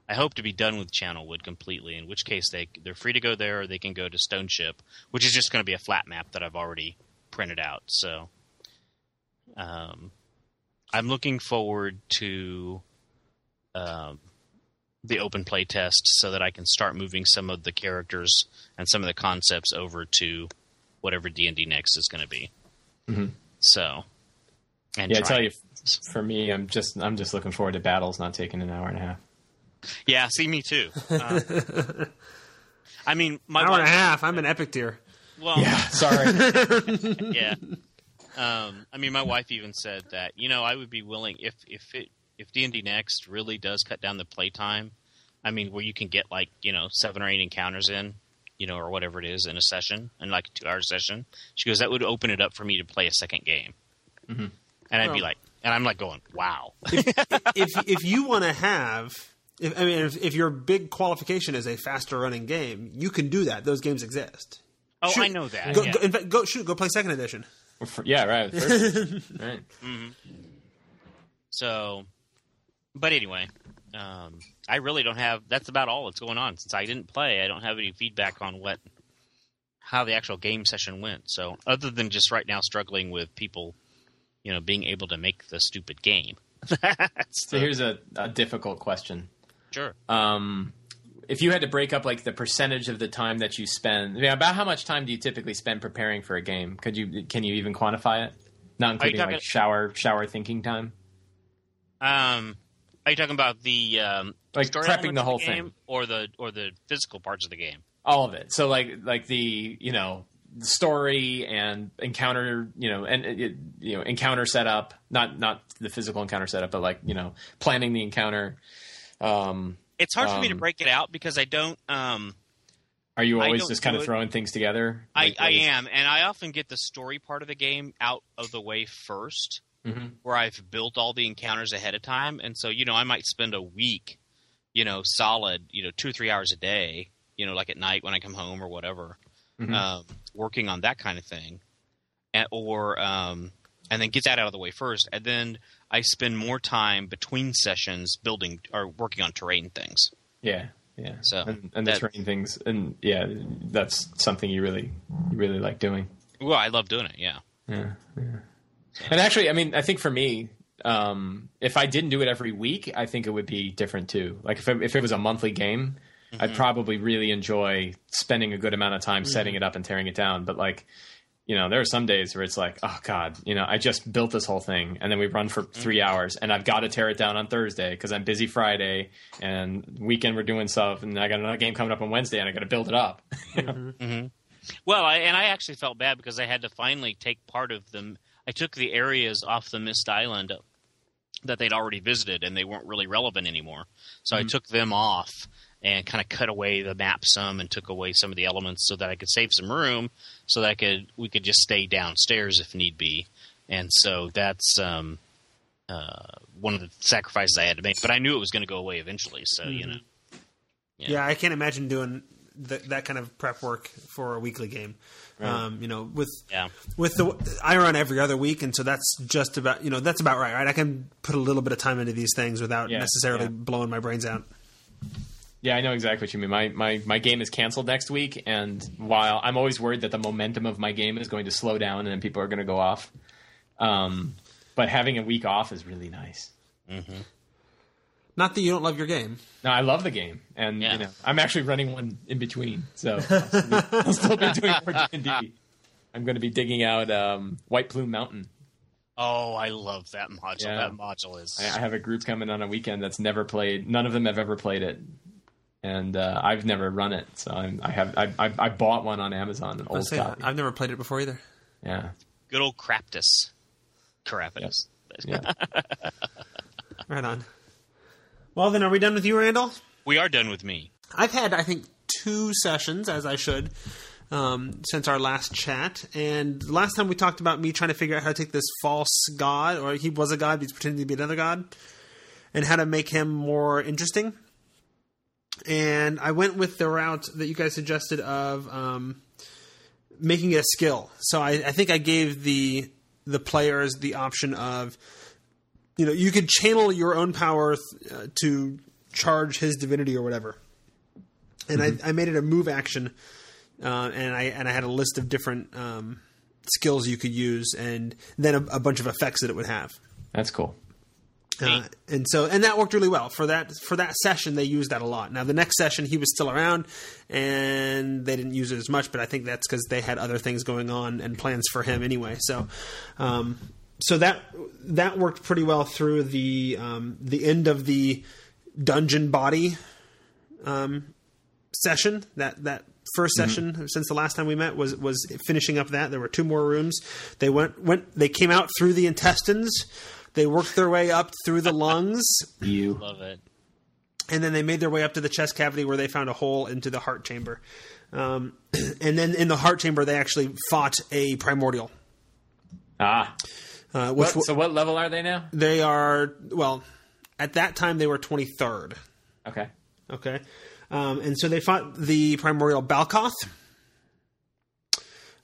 I hope to be done with Channelwood completely. In which case they they're free to go there, or they can go to Stoneship, which is just going to be a flat map that I've already printed out. So, um, I'm looking forward to um, the open play test so that I can start moving some of the characters and some of the concepts over to whatever D and D next is going to be. Mhm. So, and Yeah, I try- tell you, for me, I'm just I'm just looking forward to battles not taking an hour and a half. yeah, see me too. Uh, I mean, (laughs) my Hour and a half. I'm an epic tier. Well, Yeah, sorry. (laughs) yeah. Um, I mean, my wife even said that you know I would be willing if if it if D and D Next really does cut down the playtime. I mean, where you can get like you know seven or eight encounters in, you know, or whatever it is in a session, in like a two hour session. She goes, that would open it up for me to play a second game. Mhm. And I'd be like, and I'm like going, wow. if if you want to have, if, I mean, if, if your big qualification is a faster running game, you can do that. Those games exist. Oh, Shoot. I know that. Go, yeah. go, in fact, go shoot. Go play second edition. Yeah, right. First, (laughs) right. So, but anyway, um, I really don't have. That's about all that's going on since I didn't play. I don't have any feedback on what how the actual game session went. So, other than just right now struggling with people, you know, being able to make the stupid game. (laughs) So the- here's a, a difficult question. sure. Um, if you had to break up like the percentage of the time that you spend, I mean, about how much time do you typically spend preparing for a game? Could you can you even quantify it? Not including like shower shower thinking time. Um, are you talking about the um, Like prepping the whole game thing. or the or the physical parts of the game? all of it. So like like the you know the story and encounter you know and it, you know encounter setup, not not the physical encounter setup, but like you know planning the encounter. Um, It's hard for me to Um, break it out because I don't. Um, are you always just kind of it. throwing things together? I, Like, I is- am, and I often get the story part of the game out of the way first, Mhm. where I've built all the encounters ahead of time, and so you know I might spend a week, you know, solid, you know, two or three hours a day, you know, like at night when I come home or whatever, Mhm. um, working on that kind of thing, and, or um, and then get that out of the way first, and then I spend more time between sessions building or working on terrain things. Yeah, yeah. So, and, and the that- terrain things, and yeah, that's something you really you really like doing. Well, I love doing it. Yeah. Yeah, yeah. And actually, I mean, I think for me, um, if I didn't do it every week, I think it would be different too. Like if it, if it was a monthly game, I'd mm-hmm. probably really enjoy spending a good amount of time setting it up and tearing it down. But like, you know, there are some days where it's like, oh god, you know, I just built this whole thing, and then we run for three mm-hmm. hours, and I've got to tear it down on Thursday because I'm busy Friday, and weekend we're doing stuff, and I got another game coming up on Wednesday, and I got to build it up. You (laughs) know? Mm-hmm. Well, I, and I actually felt bad because I had to finally take part of them. I took the areas off the Myst Island that they'd already visited, and they weren't really relevant anymore. So I took them off and kind of cut away the map some and took away some of the elements so that I could save some room, so that I could we could just stay downstairs if need be. And so that's um, uh, one of the sacrifices I had to make. But I knew it was going to go away eventually. So you know, Yeah. Yeah. I can't imagine doing th- that kind of prep work for a weekly game. Um, you know, with yeah. with the I run every other week, and so that's just about you know that's about right. Right, I can put a little bit of time into these things without Yeah, necessarily yeah. blowing my brains out. Yeah, I know exactly what you mean. My, my my game is canceled next week, and while I'm always worried that the momentum of my game is going to slow down and then people are going to go off, um, but having a week off is really nice. Not that you don't love your game. No, I love the game, and Yeah. you know I'm actually running one in between, so (laughs) I'll still be, I'll still be doing more D and D. I'm going to be digging out um, White Plume Mountain. Oh, I love that module. Yeah. That module is. I, I have a group coming on a weekend that's never played. None of them have ever played it, and uh, I've never run it. So I'm, I have I, I, I bought one on Amazon, an I'll old say, copy. I've never played it before either. Yeah, Good old Craptus. Keraptis. yeah. Right on. Well, then, are we done with you, Randall? We are done with me. I've had, I think, two sessions, as I should, um, since our last chat. And last time we talked about me trying to figure out how to take this false god, or he was a god, but he's pretending to be another god, and how to make him more interesting. And I went with the route that you guys suggested of um, making it a skill. So I, I think I gave the the players the option of you know you could channel your own power uh, to charge his divinity or whatever. And I, I made it a move action, uh, and I and I had a list of different um, skills you could use, and then a, a bunch of effects that it would have. That's cool. Uh, and so and that worked really well for that for that session they used that a lot now the next session he was still around and they didn't use it as much but i think that's because they had other things going on and plans for him anyway so um, so that that worked pretty well through the um, the end of the dungeon body um, session. That that 1st session since the last time we met was was finishing up that. There were two more rooms. They went went they came out through the intestines. They worked their way up through the lungs. (laughs) You. Love it. and then they made their way up to the chest cavity where they found a hole into the heart chamber. Um, (clears throat) and then in the heart chamber they actually fought a primordial. Ah. Uh, which What, so what level are they now? they are well at that time they were 23rd Okay. Okay. Um, and so they fought the primordial Balkoth,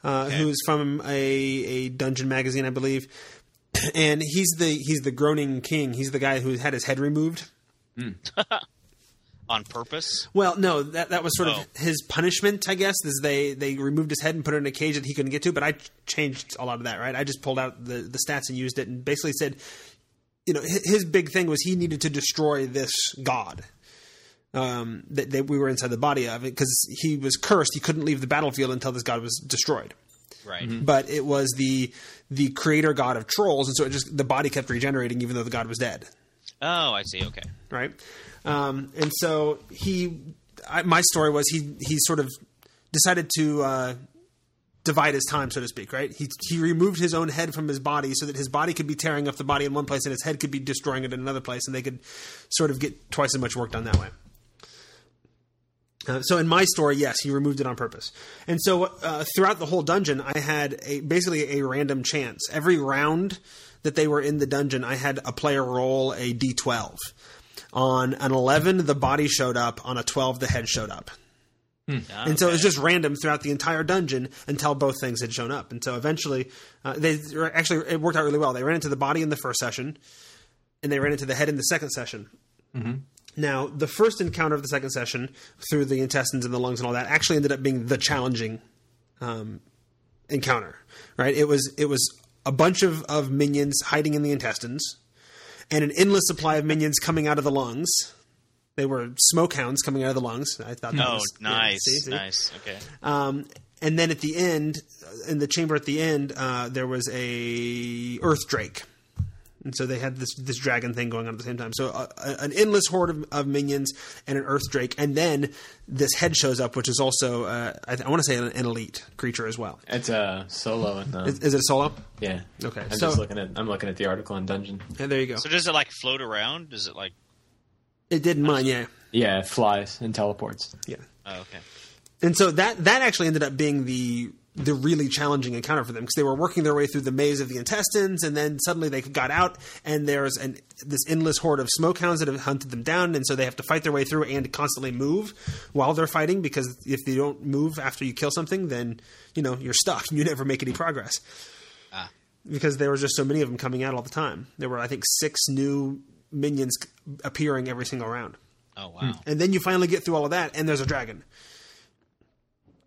uh, who's from a, a dungeon magazine, I believe. And he's the he's the groaning king. He's the guy who had his head removed. (laughs) On purpose? Well, no, that that was sort Oh. of his punishment, I guess. Is they they removed his head and put it in a cage that he couldn't get to. But I changed a lot of that, right? I just pulled out the the stats and used it, and basically said, you know, hi- his big thing was he needed to destroy this god. Um, that, that we were inside the body of it because he was cursed. He couldn't leave the battlefield until this god was destroyed. Right. But it was the the creator god of trolls, and so it just the body kept regenerating even though the god was dead Oh, I see. Okay. right? Um, and so he, I, my story was he he sort of decided to uh, divide his time, so to speak, right? He he removed his own head from his body so that his body could be tearing up the body in one place and his head could be destroying it in another place, and they could sort of get twice as much work done that way. Uh, so in my story, yes, he removed it on purpose. And so uh, throughout the whole dungeon, I had a basically a random chance. Every round that they were in the dungeon, I had a player roll a d12. On an 11, the body showed up. On a 12, the head showed up. And so it was just random throughout the entire dungeon until both things had shown up. And so eventually, uh, they actually it worked out really well. They ran into the body in the first session, and they ran into the head in the second session. Now, the first encounter of the second session through the intestines and the lungs and all that actually ended up being the challenging um, encounter. Right? It was it was a bunch of, of minions hiding in the intestines, and an endless supply of minions coming out of the lungs. They were smoke hounds coming out of the lungs. I thought. That Oh, was, yeah, nice. see, see? Nice. Okay. Um, and then at the end, in the chamber at the end, uh, there was a Earth Drake, and so they had this this dragon thing going on at the same time. So uh, a- an endless horde of, of minions and an Earth Drake, and then this head shows up, which is also uh, I, th- I want to say an, an elite creature as well. It's a solo. In the, Is, is it a solo? yeah. Okay, I'm so- just looking at. I'm looking at the article in Dungeon. Yeah, there you go. So does it like float around? Does it like? It did in mine, yeah, Yeah, it flies and teleports. yeah. Oh, okay. And so that that actually ended up being the the really challenging encounter for them because they were working their way through the maze of the intestines, and then suddenly they got out, and there's an this endless horde of smokehounds that have hunted them down, and so they have to fight their way through and constantly move while they're fighting because if they don't move after you kill something, then you know you're stuck and (laughs) you never make any progress. Ah. Because there were just so many of them coming out all the time. There were I think six new minions appearing every single round. Oh wow. And then you finally get through all of that, and there's a dragon.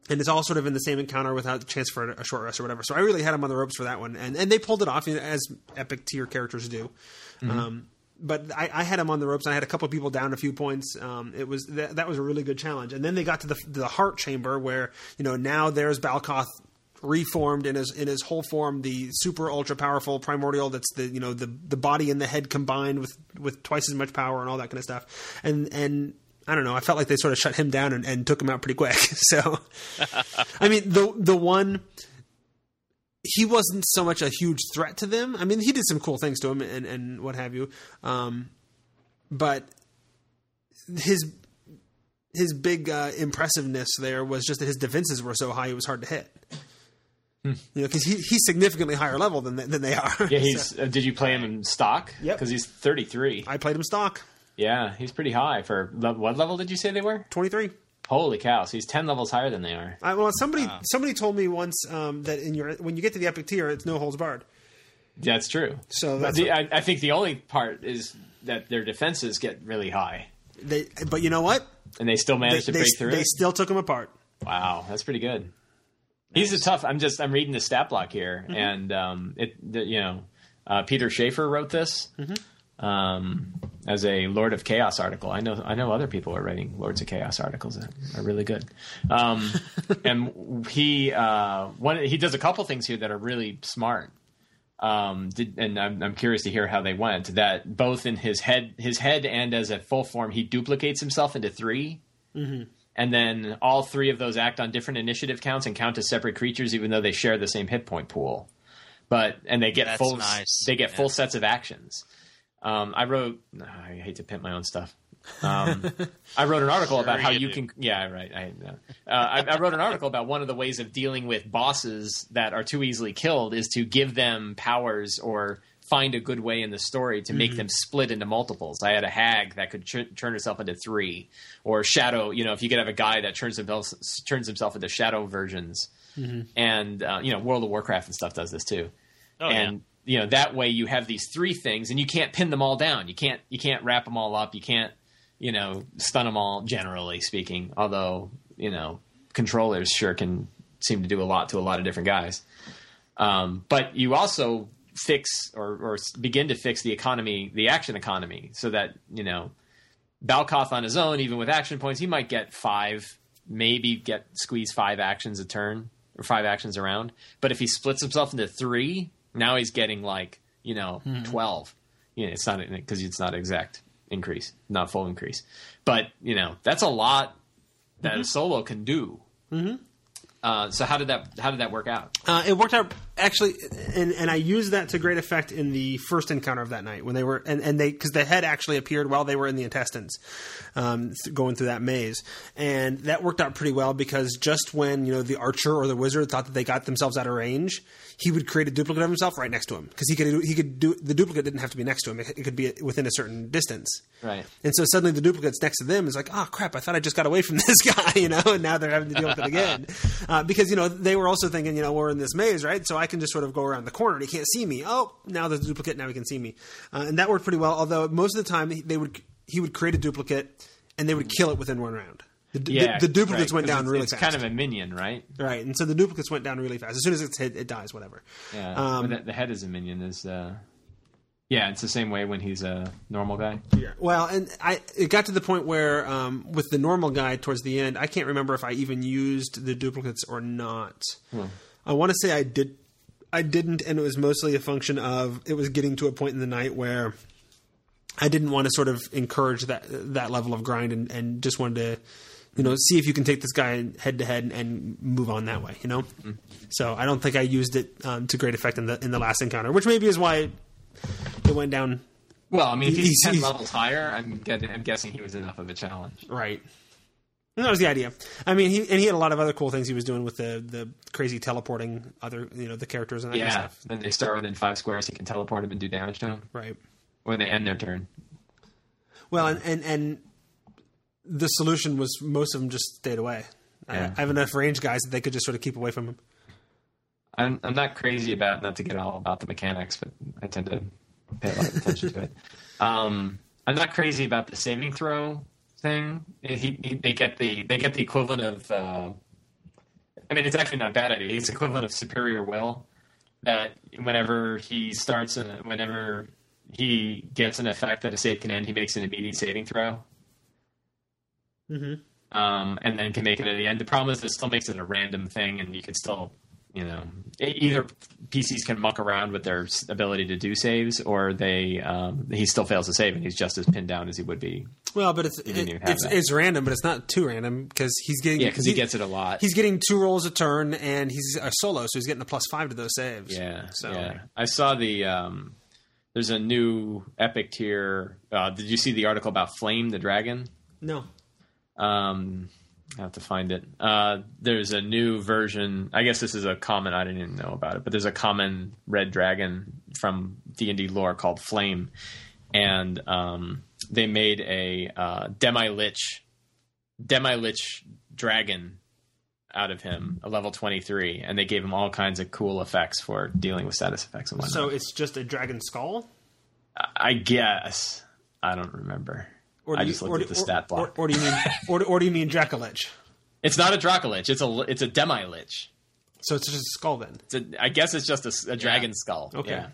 And it's all sort of in the same encounter without the chance for a short rest or whatever. So I really had him on the ropes for that one, and and they pulled it off you know, as epic tier characters do. Um, but I, I had him on the ropes. and I had a couple of people down a few points. Um, it was that, that was a really good challenge. And then they got to the the heart chamber where you know now there's Balkoth reformed in his in his whole form, the super ultra powerful primordial. That's the you know the the body and the head combined with with twice as much power and all that kind of stuff. And and I don't know. I felt like they sort of shut him down and, and took him out pretty quick. (laughs) So, I mean, the the one he wasn't so much a huge threat to them. I mean, he did some cool things to him and and what have you. Um, but his his big uh, impressiveness there was just that his defenses were so high it was hard to hit. You know, because he, he's significantly higher level than they, than they are. Yeah, he's. (laughs) Uh, did you play him in stock? Yep. Because he's 33. I played him stock Yeah, he's pretty high for le- what level did you say they were? twenty three. Holy cow! So he's 10 levels higher than they are. I, well, somebody somebody told me once um, that in your when you get to the epic tier, it's no holds barred. That's true. So that's the, I, I think the only part is that their defenses get really high. They, but you know what? and they still They, managed to they, break through. they still took them apart. Wow, that's pretty good. He's a tough. I'm just I'm reading the stat block here, Mm-hmm. and um, it you know uh, Peter Schaefer wrote this Mm-hmm. Um, as a Lord of Chaos article. I know I know other people are writing Lords of Chaos articles that are really good, um, (laughs) and he uh, one he does a couple things here that are really smart. Um, did, and I'm, I'm curious to hear how they went. That both in his head, his head, and as a full form, he duplicates himself into 3 and then all three of those act on different initiative counts and count as separate creatures, even though they share the same hit point pool. But and they get That's full nice. they get Yeah. full sets of actions. Um, I wrote. I hate to pimp my own stuff. Um, I wrote an article (laughs) Sure about how you do. can. Yeah, right. I, uh, I, I wrote an article about one of the ways of dealing with bosses that are too easily killed is to give them powers or find a good way in the story to Mm-hmm. make them split into multiples. I had a hag that could ch- turn herself into three, or shadow. You know, if you could have a guy that turns himself turns himself into shadow versions, and uh, you know, World of Warcraft and stuff does this too Oh, yeah. You know that way you have these three things and you can't pin them all down. You can't you can't wrap them all up. You can't you know stun them all generally speaking. Although you know controllers sure can seem to do a lot to a lot of different guys. Um, but you also fix or, or begin to fix the economy the action economy so that you know Balkoth on his own even with action points he might get five maybe get squeeze five actions a turn or five actions around. But if he splits himself into three now he's getting like you know 12 you know it's not because it's not exact increase not full increase. But you know that's a lot that a solo can do. Mm-hmm. uh, so how did that how did that work out? Uh, it worked out actually, and and I used that to great effect in the first encounter of that night when they were and, and they because the head actually appeared while they were in the intestines, um, going through that maze, and that worked out pretty well because just when you know the archer or the wizard thought that they got themselves out of range, he would create a duplicate of himself right next to him because he could he could do the duplicate didn't have to be next to him; it, it could be within a certain distance. right And so suddenly the duplicate's next to them is like, oh crap, I thought I just got away from (laughs) this guy, you know, and now they're having to deal with it again. (laughs) Uh, because, you know, they were also thinking, you know, we're in this maze, right? So I can just sort of go around the corner and he can't see me. Oh, now there's a duplicate, now he can see me. Uh, and that worked pretty well, although most of the time they would he would create a duplicate and they would kill it within one round. The, the- yeah the, duplicates right, went down it's, really it's fast. kind of a minion right right, and so the duplicates went down really fast. As soon as it's hit, it dies, whatever. yeah Um, But the, the head is a minion is uh yeah it's the same way when he's a normal guy Yeah. Well, and I it got to the point where um, with the normal guy towards the end, I can't remember if I even used the duplicates or not. I want to say I did. I didn't, and it was mostly a function of it was getting to a point in the night where I didn't want to sort of encourage that that level of grind, and, and just wanted to, you know, see if you can take this guy head to head and- move on that way. You know, so I don't think I used it um, to great effect in the in the last encounter, which maybe is why it, went down well i mean if he's, He's- 10 he's- levels higher i'm, getting, I'm guessing he was enough of a challenge Right. And that was the idea. I mean, he and he had a lot of other cool things he was doing with the the crazy teleporting other you know the characters and that kind yeah of stuff. then they start within five squares he can teleport him and do damage to him Right. when they end their turn Well, and and, and the solution was most of them just stayed away. I, Yeah. I have enough range guys that they could just sort of keep away from him. I'm, I'm not crazy about not to get all about the mechanics, but I tend to pay a lot of attention to it. (laughs) Um, I'm not crazy about the saving throw thing. He, he, they get the they get the equivalent of. Uh, I mean, it's actually not a bad idea. It's equivalent of superior will. That whenever he starts, and whenever he gets an effect that a save can end, he makes an immediate saving throw. Mm-hmm. um, and then can make it at the end. The problem is it still makes it a random thing, and you can still, you know, either PCs can muck around with their ability to do saves, or they um, he still fails to save, and he's just as pinned down as he would be. Well, but it's it, it's, it's random, but it's not too random because he's getting Yeah, because he gets it a lot. he's getting two rolls a turn, and he's a solo, so he's getting a plus five to those saves. Yeah, So yeah. I saw the. Um, there's a new epic tier. Uh, did you see the article about Flame the Dragon? no. Um, I have to find it. Uh, there's a new version. I guess this is a common. I didn't even know about it, but there's a common red dragon from D and D lore called Flame, and um, they made a uh, demi lich, demi lich dragon out of him, a level 23, and they gave him all kinds of cool effects for dealing with status effects and whatnot. So it's just a dragon skull. I guess I don't remember. Or do I you- just looked or at do- the stat block. Or, or do you mean, (laughs) or, or do you mean Dracolich? It's not a Dracolich. It's a it's a Demi Lich. So it's just a skull then. It's a, I guess it's just a dragon skull. Okay. Yeah.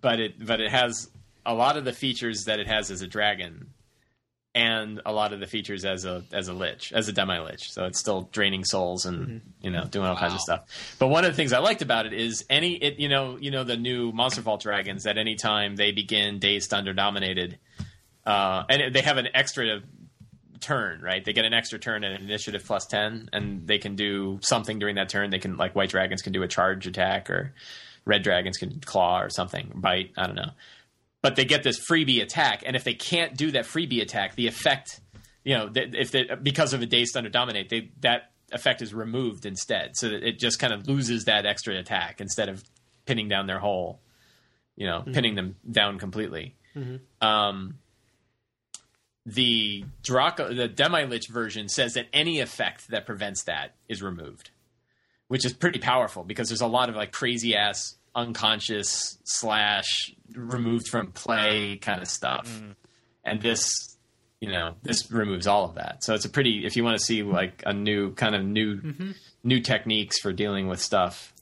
But it but it has a lot of the features that it has as a dragon, and a lot of the features as a as a lich, as a demi lich. So it's still draining souls and mm-hmm. you know doing all kinds of stuff. But one of the things I liked about it is any it you know you know the new Monster Vault dragons at any time they begin dazed under dominated, uh, and they have an extra turn, right? They get an extra turn and an initiative plus 10, and they can do something during that turn. They can, like, white dragons can do a charge attack, or red dragons can claw or something, bite, I don't know. But they get this freebie attack, and if they can't do that freebie attack, the effect, you know, if they, because of a dazed under dominate, they, that effect is removed instead. So that it just kind of loses that extra attack instead of pinning down their whole, you know, pinning them down completely. Um, the Draco, the Demi Lich version says that any effect that prevents that is removed, which is pretty powerful because there's a lot of like crazy ass unconscious slash removed from play kind of stuff, mm-hmm. and this, you know, this removes all of that. So it's a pretty if you want to see like a new kind of new mm-hmm. new techniques for dealing with stuff.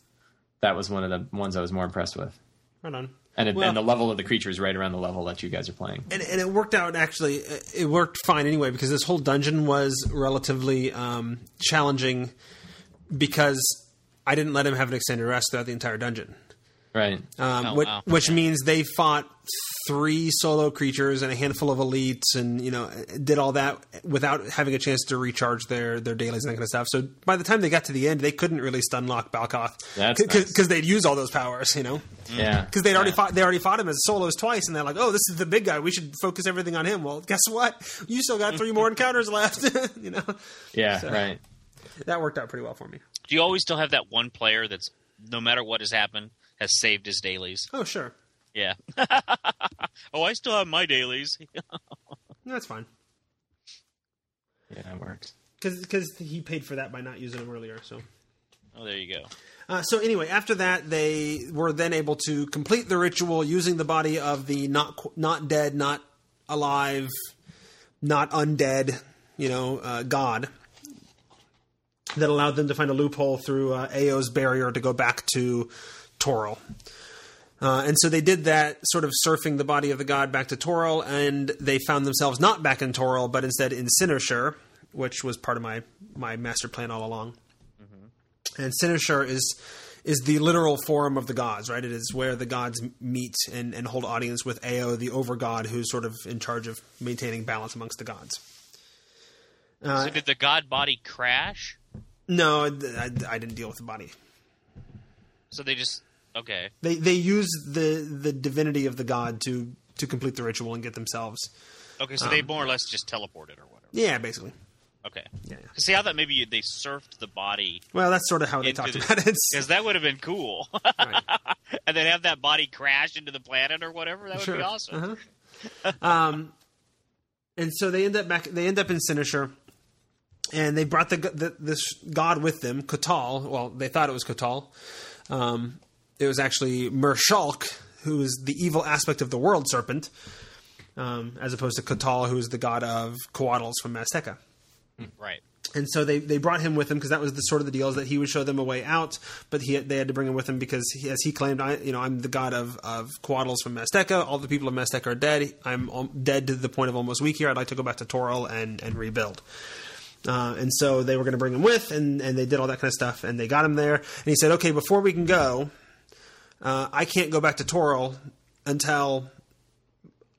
That was one of the ones I was more impressed with, Right on. And it, Well- and the level of the creature is right around the level that you guys are playing. and, and it worked out actually it worked fine anyway because this whole dungeon was relatively um, challenging because i didn't let him have an extended rest throughout the entire dungeon Right. um, Oh, which, wow. which means they fought three solo creatures and a handful of elites and you know did all that without having a chance to recharge their their dailies and that kind of stuff so by the time they got to the end they couldn't really stun lock balkoth That's because nice. they'd use all those powers you know Yeah. because they'd already Yeah. fought they already fought him as solos twice, and they're like, "Oh, this is the big guy. We should focus everything on him." Well, guess what? You still got three more (laughs) encounters left. (laughs) you know Yeah, So- right. that worked out pretty well for me. Do you always still have that one player that's no matter what has happened has saved his dailies? Oh, sure, Yeah. (laughs) oh, I still have my dailies. (laughs) that's fine Yeah, that works. because he paid for that by not using them earlier. So. Oh, there you go. Uh, so anyway, after that, they were then able to complete the ritual using the body of the not not dead, not alive, not undead, you know, uh, god. That allowed them to find a loophole through uh, Ao's barrier to go back to Toril. Uh, and so they did that, sort of surfing the body of the god back to Toril, and they found themselves not back in Toril, but instead in Cynosure, which was part of my, my master plan all along and Cynosure is is the literal forum of the gods, right? It is where the gods meet and, and hold audience with Ao, the over god, who's sort of in charge of maintaining balance amongst the gods. Uh, so did the god body crash? no, I, I didn't deal with the body. So they just okay. They they use the the divinity of the god to to complete the ritual and get themselves. Okay, so they more or less just teleported or whatever. Yeah, basically. Okay. Yeah. yeah. See, I thought maybe you- they surfed the body Well, that's sort of how they talked the- about it. (laughs) because that would have been cool. Right. (laughs) and then have that body crash into the planet or whatever. That would Sure. be awesome. Uh-huh. (laughs) um, and so they end up back. They end up in Cynosure, and they brought the, the this god with them, Qotal. Well, they thought it was Qotal. Um, it was actually Merrshaulk, who is the evil aspect of the world serpent, um, as opposed to Qotal, who is the god of Coatls from Maztica. Right. And so they, they brought him with them because that was the sort of the deal that he would show them a way out, but he they had to bring him with him because he, as he claimed, I you know I'm the god of of Coatls from Maztica. All the people of Maztica are dead. I'm dead to the point of almost weak here. I'd like to go back to Toril and and rebuild. Uh, and so they were going to bring him with, and and they did all that kind of stuff, and they got him there. And he said, okay, before we can go, uh, I can't go back to Toril until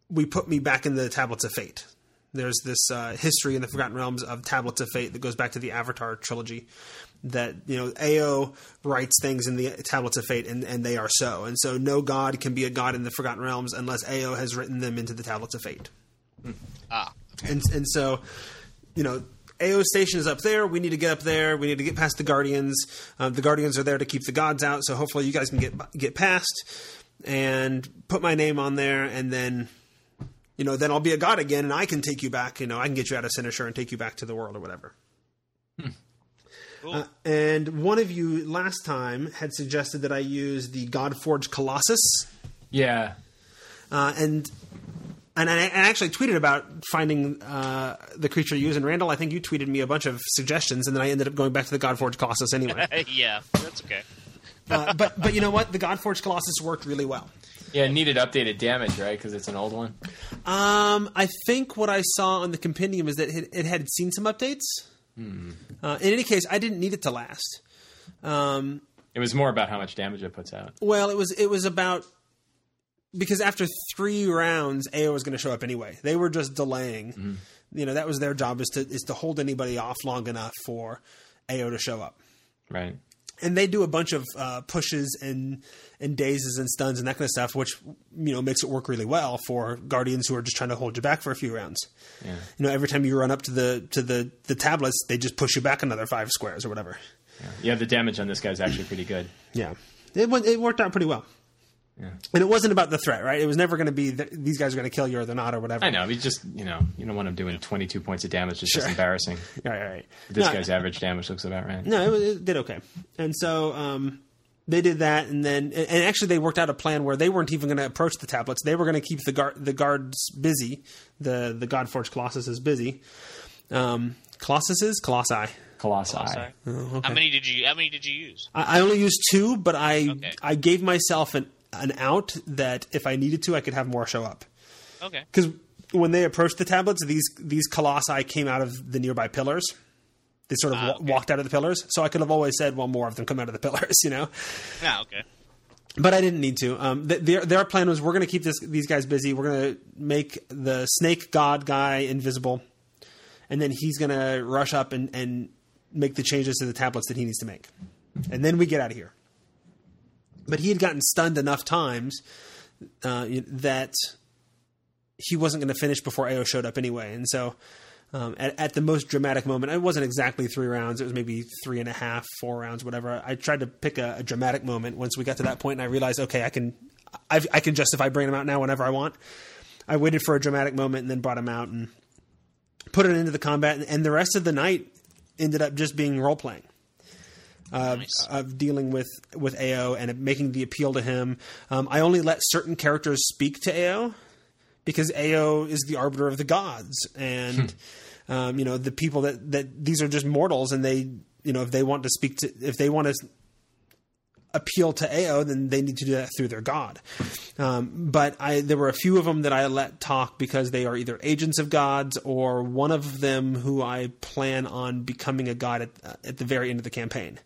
we put me back in the tablets of fate. There's this uh, history in the Forgotten Realms of tablets of fate that goes back to the Avatar trilogy. That you know, Ao writes things in the tablets of fate, and, and they are so. And so, no god can be a god in the Forgotten Realms unless Ao has written them into the tablets of fate. Ah. And and so, you know, AO station is up there. We need to get up there. We need to get past the Guardians. Uh, the Guardians are there to keep the gods out. So hopefully, you guys can get get past and put my name on there, and then. You know, then I'll be a god again, and I can take you back. You know, I can get you out of Cynosure and take you back to the world or whatever. Cool. Uh, and one of you last time had suggested that I use the Godforged Colossus, Yeah. uh, and and I, and I actually tweeted about finding uh, the creature you use. And Randall, I think you tweeted me a bunch of suggestions, and then I ended up going back to the Godforged Colossus anyway. (laughs) yeah, that's okay. uh, but but you know what? The Godforged Colossus worked really well. Yeah, it needed updated damage, right? Because it's an old one. Um, I think what I saw on the compendium is that it, it had seen some updates. Uh, in any case, I didn't need it to last. Um, It was more about how much damage it puts out. well, it was it was about because after three rounds, AO was going to show up anyway. They were just delaying. You know, that was their job is to is to hold anybody off long enough for AO to show up. Right. and they do a bunch of uh, pushes and and dazes and stuns and that kind of stuff, which you know makes it work really well for guardians who are just trying to hold you back for a few rounds. Yeah. You know, every time you run up to the to the the tablets, they just push you back another five squares or whatever. Yeah, the damage on this guy's actually pretty good. Yeah, it went, it worked out pretty well. Yeah. And it wasn't about the threat, right? It was never going to be that these guys are going to kill you or they're not or whatever. I know. He just, you know, you don't want him doing 22 points of damage. It's Sure. just embarrassing. Right, right, right. This No, guy's average damage looks about right. No, it, it did okay. And so um, they did that, and then and actually they worked out a plan where they weren't even going to approach the tablets. They were going to keep the guard the guards busy. The the Godforged Colossus is busy. Um, Colossuses, Colossi. Colossi. Sorry. Oh, How many did you? How many did you use? I, I only used two, but I Okay. I gave myself an an out that if I needed to, I could have more show up. Okay. Because when they approached the tablets, these these colossi came out of the nearby pillars. They sort of wa- okay. walked out of the pillars, so I could have always said, "Well, more of them come out of the pillars," (laughs) you know. Yeah. Okay. But I didn't need to. Um, th- their their plan was we're going to keep this, these guys busy. We're going to make the snake god guy invisible, and then he's going to rush up and, and make the changes to the tablets that he needs to make, and then we get out of here. But he had gotten stunned enough times uh, that he wasn't going to finish before AO showed up anyway, and so. Um, at, at the most dramatic moment, it wasn't exactly three rounds. It was maybe three and a half, four rounds, whatever. I tried to pick a, a dramatic moment once we got to that point, and I realized, okay, I can, I've, I can justify bringing him out now whenever I want. I waited for a dramatic moment and then brought him out and put it into the combat, and, and the rest of the night ended up just being role playing. Of, Nice. of dealing with with AO and making the appeal to him. Um, I only let certain characters speak to AO because AO is the arbiter of the gods, and um, you know the people that that these are just mortals, and they you know if they want to speak to if they want to appeal to AO, then they need to do that through their god. Um, but I there were a few of them that I let talk because they are either agents of gods or one of them who I plan on becoming a god at, at the very end of the campaign.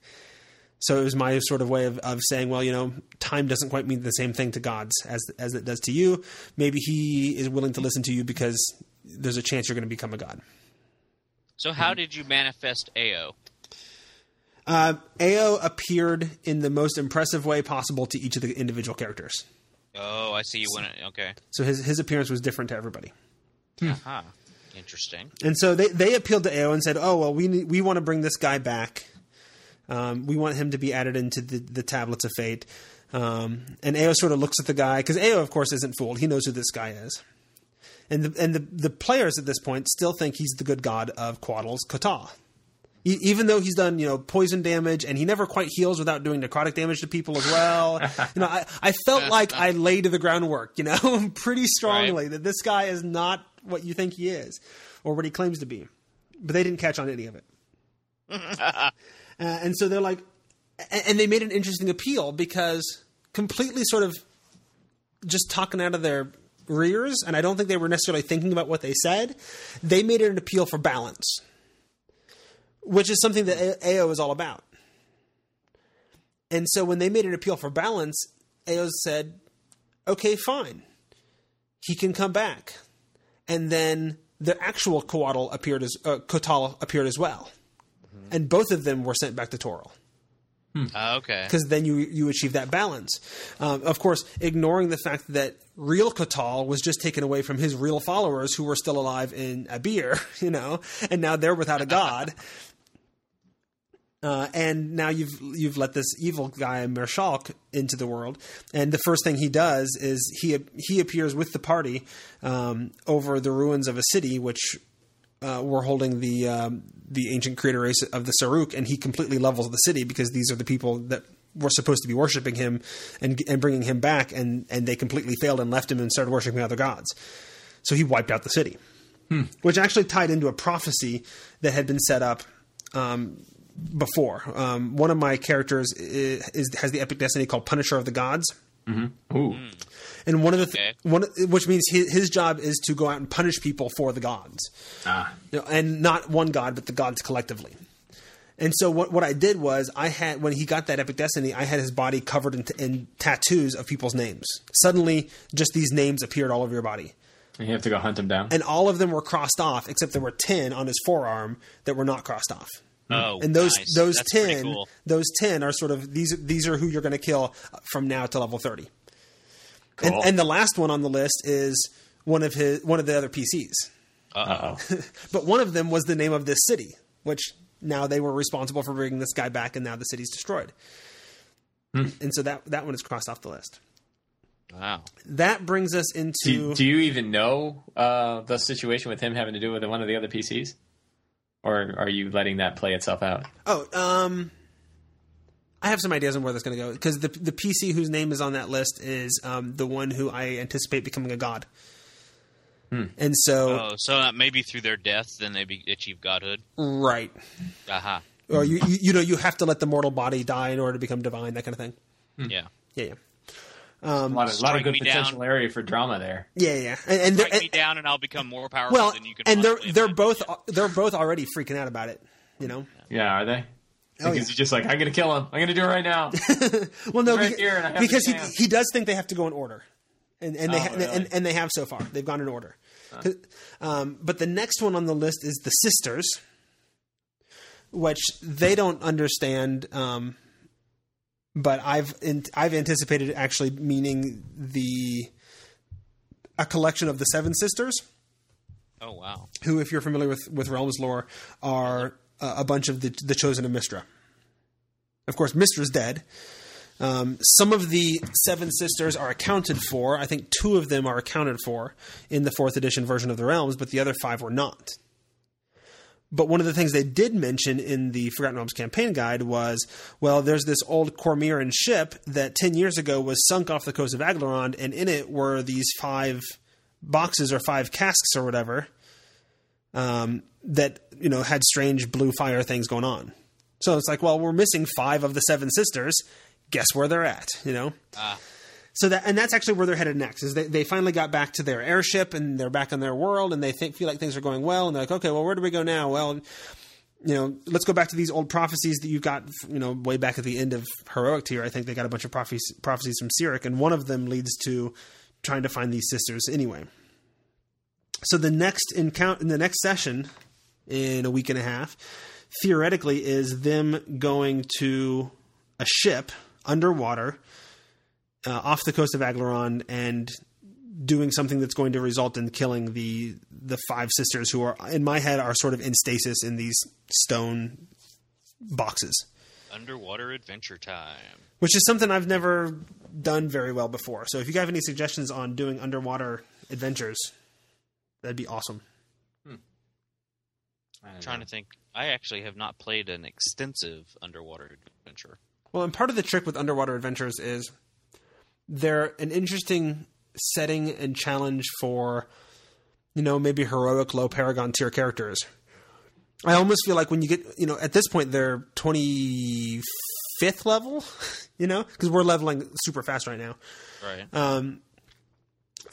So it was my sort of way of, of saying, well, you know, time doesn't quite mean the same thing to gods as as it does to you. Maybe he is willing to listen to you because there's a chance you're going to become a god. So how did you manifest AO? Uh, Ao appeared in the most impressive way possible to each of the individual characters. Oh, I see you went. Okay. So his his appearance was different to everybody. Aha. Interesting. And so they, they appealed to AO and said, "Oh well, we need, we want to bring this guy back. Um, we want him to be added into the, the tablets of fate." Um, and AO sort of looks at the guy because AO, of course, isn't fooled. He knows who this guy is. And the and the, the players at this point still think he's the good god of Coatls, Qotal. E- even though he's done you know poison damage and he never quite heals without doing necrotic damage to people as well. you know, I, I felt like I laid the groundwork, you know, (laughs) pretty strongly that this guy is not what you think he is or what he claims to be. But they didn't catch on any of it. (laughs) uh, and so they're like, and, and they made an interesting appeal because completely sort of just talking out of their rears, and I don't think they were necessarily thinking about what they said. They made it an appeal for balance, which is something that AO is all about. And so when they made an appeal for balance, AO said, okay, fine. He can come back. And then the actual Coatl appeared as uh, Qotal appeared as well. And both of them were sent back to Toril Uh, okay. because then you you achieve that balance. Um, of course, ignoring the fact that real Qotal was just taken away from his real followers who were still alive in Abeir, (laughs) you know, and now they're without a god. (laughs) Uh, and now you've you've let this evil guy Merrshaulk into the world, and the first thing he does is he he appears with the party um, over the ruins of a city which uh, were holding the um, the ancient creator race of the Sarrukh, and he completely levels the city because these are the people that were supposed to be worshiping him and and bringing him back, and and they completely failed and left him and started worshiping other gods. So he wiped out the city, which actually tied into a prophecy that had been set up um, before. Um, one of my characters is, is, has the epic destiny called Punisher of the Gods. Ooh. And one of the th- Okay. one, which means his, his job is to go out and punish people for the gods, Ah. You know, and not one god, but the gods collectively. And so what what I did was I had when he got that epic destiny, I had his body covered in, in tattoos of people's names. Suddenly, just these names appeared all over your body, And you have to go hunt them down. and all of them were crossed off, except there were ten on his forearm that were not crossed off. Oh, And those nice. those That's ten cool. those ten are sort of these these are who you're going to kill from now to level thirty. Cool. And, and the last one on the list is one of his one of the other PCs. Uh oh. (laughs) But one of them was the name of this city, which now they were responsible for bringing this guy back, and now the city's destroyed. And so that that one is crossed off the list. Wow. That brings us into do, do you even know uh, the situation with him having to do with one of the other PCs, or are you letting that play itself out? oh um. I have some ideas on where that's going to go because the the PC whose name is on that list is um, the one who I anticipate becoming a god, and so Oh, so uh, maybe through their death, then they be, achieve godhood. right, Aha. or you, you you know you have to let the mortal body die in order to become divine, that kind of thing. Yeah. Yeah, yeah. A lot of, lot of good potential down. area for drama there. Yeah, yeah, and, and, they're- me down, and I'll become more powerful well, than you can. and they're they're imagine. both they're both already freaking out about it. You know, Yeah, are they? Oh, because yeah. he's just like, I'm gonna kill him. I'm gonna do it right now. (laughs) well, no, Right beca- here, and I have because he, he does think they have to go in order, and and they Oh, ha- really? and, and they have so far. They've gone in order. Um, but the next one on the list is the sisters, which they don't understand. Um, but I've in, I've anticipated actually meaning the a collection of the seven sisters. Oh wow. who, if you're familiar with with Realms lore, are uh, a bunch of the the chosen of Mystra. Of course, Mystra's dead. Um, some of the seven sisters are accounted for. I think two of them are accounted for in the fourth edition version of the Realms, but the other five were not. But one of the things they did mention in the Forgotten Realms campaign guide was, well, there's this old Cormyran ship that ten years ago was sunk off the coast of Aglarond, and in it were these five boxes or five casks or whatever um, that you know had strange blue fire things going on. So it's like, well, we're missing five of the seven sisters. Guess where they're at? You know. Ah. So that and that's actually where they're headed next. Is they, they finally got back to their airship and they're back in their world and they think feel like things are going well and they're like, okay, well, where do we go now? Well, you know, let's go back to these old prophecies that you've got, you know, way back at the end of heroic tier. I think they got a bunch of prophecies, prophecies from Cyric, and one of them leads to trying to find these sisters anyway. So the next encounter in the next session in a week and a half, theoretically, is them going to a ship underwater uh, off the coast of Aglaron and doing something that's going to result in killing the the five sisters who are in my head are sort of in stasis in these stone boxes Underwater adventure time. which is something I've never done very well before. So if you have any suggestions on doing underwater adventures, that'd be awesome. I don't trying know. to think. I actually have not played an extensive underwater adventure. Well, and part of the trick with underwater adventures is they're an interesting setting and challenge for, you know, maybe heroic low paragon tier characters. I almost feel like when you get, you know, at this point they're 25th level, (laughs) you know, because we're leveling super fast right now. Right. Um,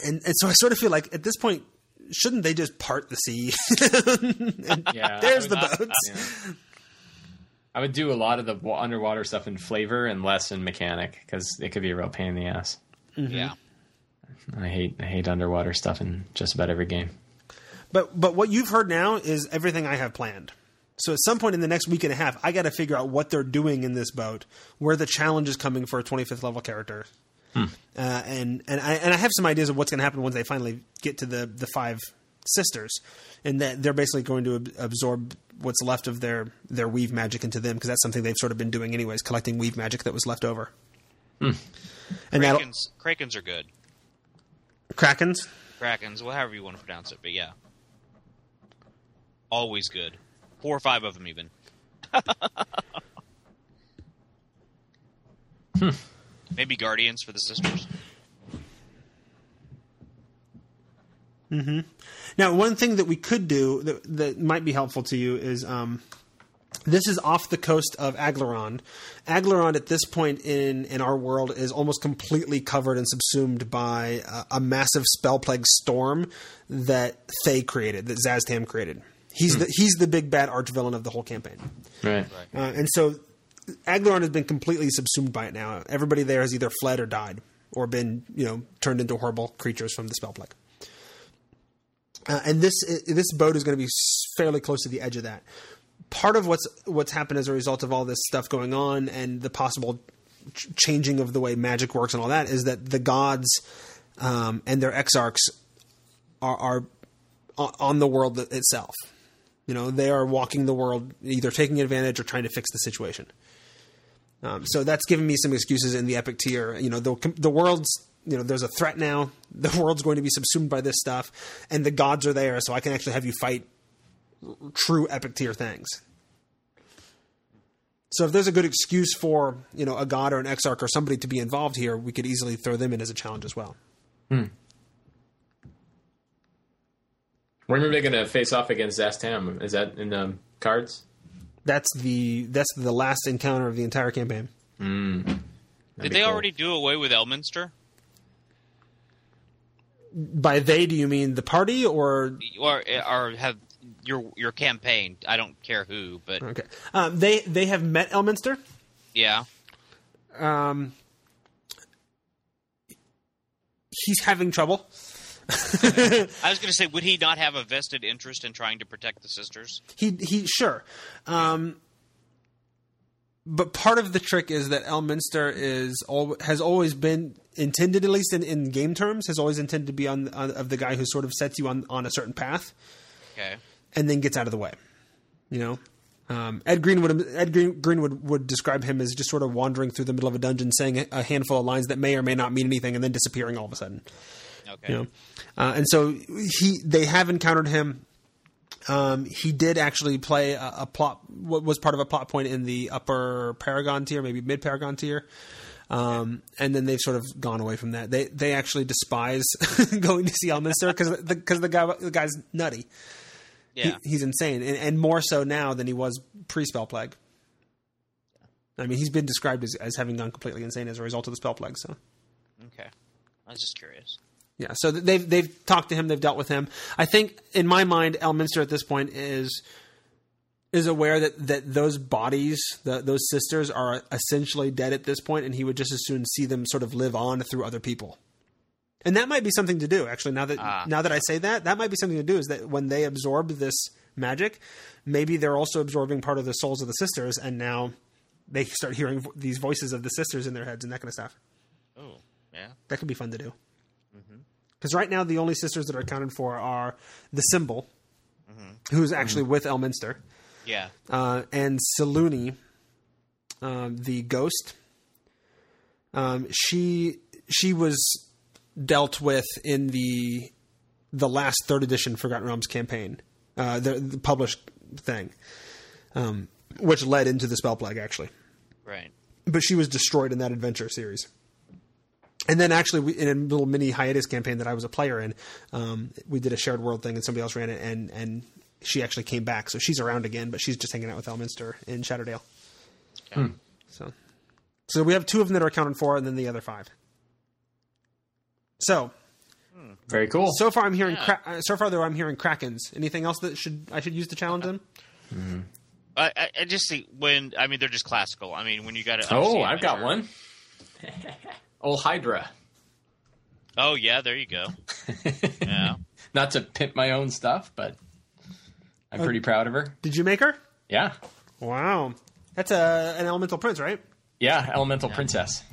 and, and so I sort of feel like at this point, shouldn't they just part the sea? (laughs) Yeah, there's I the would- boats. yeah. I would do a lot of the underwater stuff in flavor and less in mechanic because it could be a real pain in the ass. Yeah. I hate I hate underwater stuff in just about every game. But but what you've heard now is everything I have planned. So at some point in the next week and a half, I got to figure out what they're doing in this boat, where the challenge is coming for a 25th level character, uh, and and I and I have some ideas of what's going to happen once they finally get to the the five sisters, and that they're basically going to ab- absorb what's left of their their weave magic into them because that's something they've sort of been doing anyways, collecting weave magic that was left over. Hmm. And Krakens, Krakens are good. krakens. Krakens, well, however you want to pronounce it, but yeah. Always good. Four or five of them, even. (laughs) Hmm. Maybe Guardians for the sisters. Now, one thing that we could do that, that might be helpful to you is um, this is off the coast of Aglarond. Aglarond, at this point in, in our world, is almost completely covered and subsumed by a, a massive spell plague storm that Thay created, that Szass Tam created. He's the he's the big bad archvillain of the whole campaign, Right. uh, and so Aglarond has been completely subsumed by it now. Everybody there has either fled or died, or been you know turned into horrible creatures from the spell plague. Uh, and this this boat is going to be fairly close to the edge of that. Part of what's what's happened as a result of all this stuff going on and the possible ch- changing of the way magic works and all that is that the gods um, and their exarchs are, are on the world itself. You know, they are walking the world, either taking advantage or trying to fix the situation. Um, so that's given me some excuses in the epic tier. You know, the the world's you know there's a threat now. The world's going to be subsumed by this stuff, and the gods are there, so I can actually have you fight true epic tier things. So if there's a good excuse for you know a god or an exarch or somebody to be involved here, we could easily throw them in as a challenge as well. Hmm. When are they going to face off against Szass Tam? Is that in the cards? That's the that's the last encounter of the entire campaign. Did they cool. already do away with Elminster? By they, do you mean the party or Or or have your your campaign? I don't care who, but okay? Um, they they have met Elminster. yeah. Um, he's having trouble. (laughs) I was going to say, would he not have a vested interest in trying to protect the sisters? He he sure. Um, but part of the trick is that Elminster is has always been intended, at least in, in game terms, has always intended to be on, on of the guy who sort of sets you on on a certain path Okay. and then gets out of the way. You know, um, Ed Greenwood Ed Green, Greenwood would describe him as just sort of wandering through the middle of a dungeon, saying a, a handful of lines that may or may not mean anything, and then disappearing all of a sudden. Okay. You know, uh, and so he they have encountered him. Um, he did actually play a, a plot. What was part of a plot point in the upper Paragon tier, maybe mid Paragon tier. Um, and then they've sort of gone away from that. They they actually despise (laughs) going to see Elminster because the, cause the guy the guy's nutty. He- Yeah. he's insane, and, and more so now than he was pre spell plague. I mean, he's been described as, as having gone completely insane as a result of the spell plague. So Okay. I was just curious. yeah, so they've they've talked to him, they've dealt with him. I think in my mind, Elminster at this point is is aware that that those bodies, the, those sisters, are essentially dead at this point, and he would just as soon see them sort of live on through other people. And that might be something to do. Actually, now that Ah. now that I say that, that might be something to do. Is that when they absorb this magic, maybe they're also absorbing part of the souls of the sisters, and now they start hearing vo- these voices of the sisters in their heads and that kind of stuff. Oh, yeah. That could be fun to do. Mm-hmm. Because right now, the only sisters that are accounted for are the Simbul, Mm-hmm. who's actually with Elminster, Yeah. uh, and Sylune, um, the ghost. Um, she she was dealt with in the the last third edition Forgotten Realms campaign, uh, the, the published thing, um, which led into the spell plague actually Right. but she was destroyed in that adventure series. And then actually, we, in a little mini hiatus campaign that I was a player in, um, we did a shared world thing, and somebody else ran it, and and she actually came back, so she's around again, but she's just hanging out with Elminster in Shadowdale. Okay. So, so we have two of them that are accounted for, and then the other five. So, Very cool. so far I'm hearing, Yeah. cra- uh, so far though I'm hearing krakens. Anything else that should I should use to challenge them? I, I, I just think when I mean they're just classical. I mean when you got to. oh, I've got one. (laughs) Olhydra. Oh yeah, there you go. (laughs) Yeah. Not to pimp my own stuff, but I'm pretty proud of her. Did you make her? Yeah. Wow, that's a an elemental prince, right? Yeah, Elemental Princess.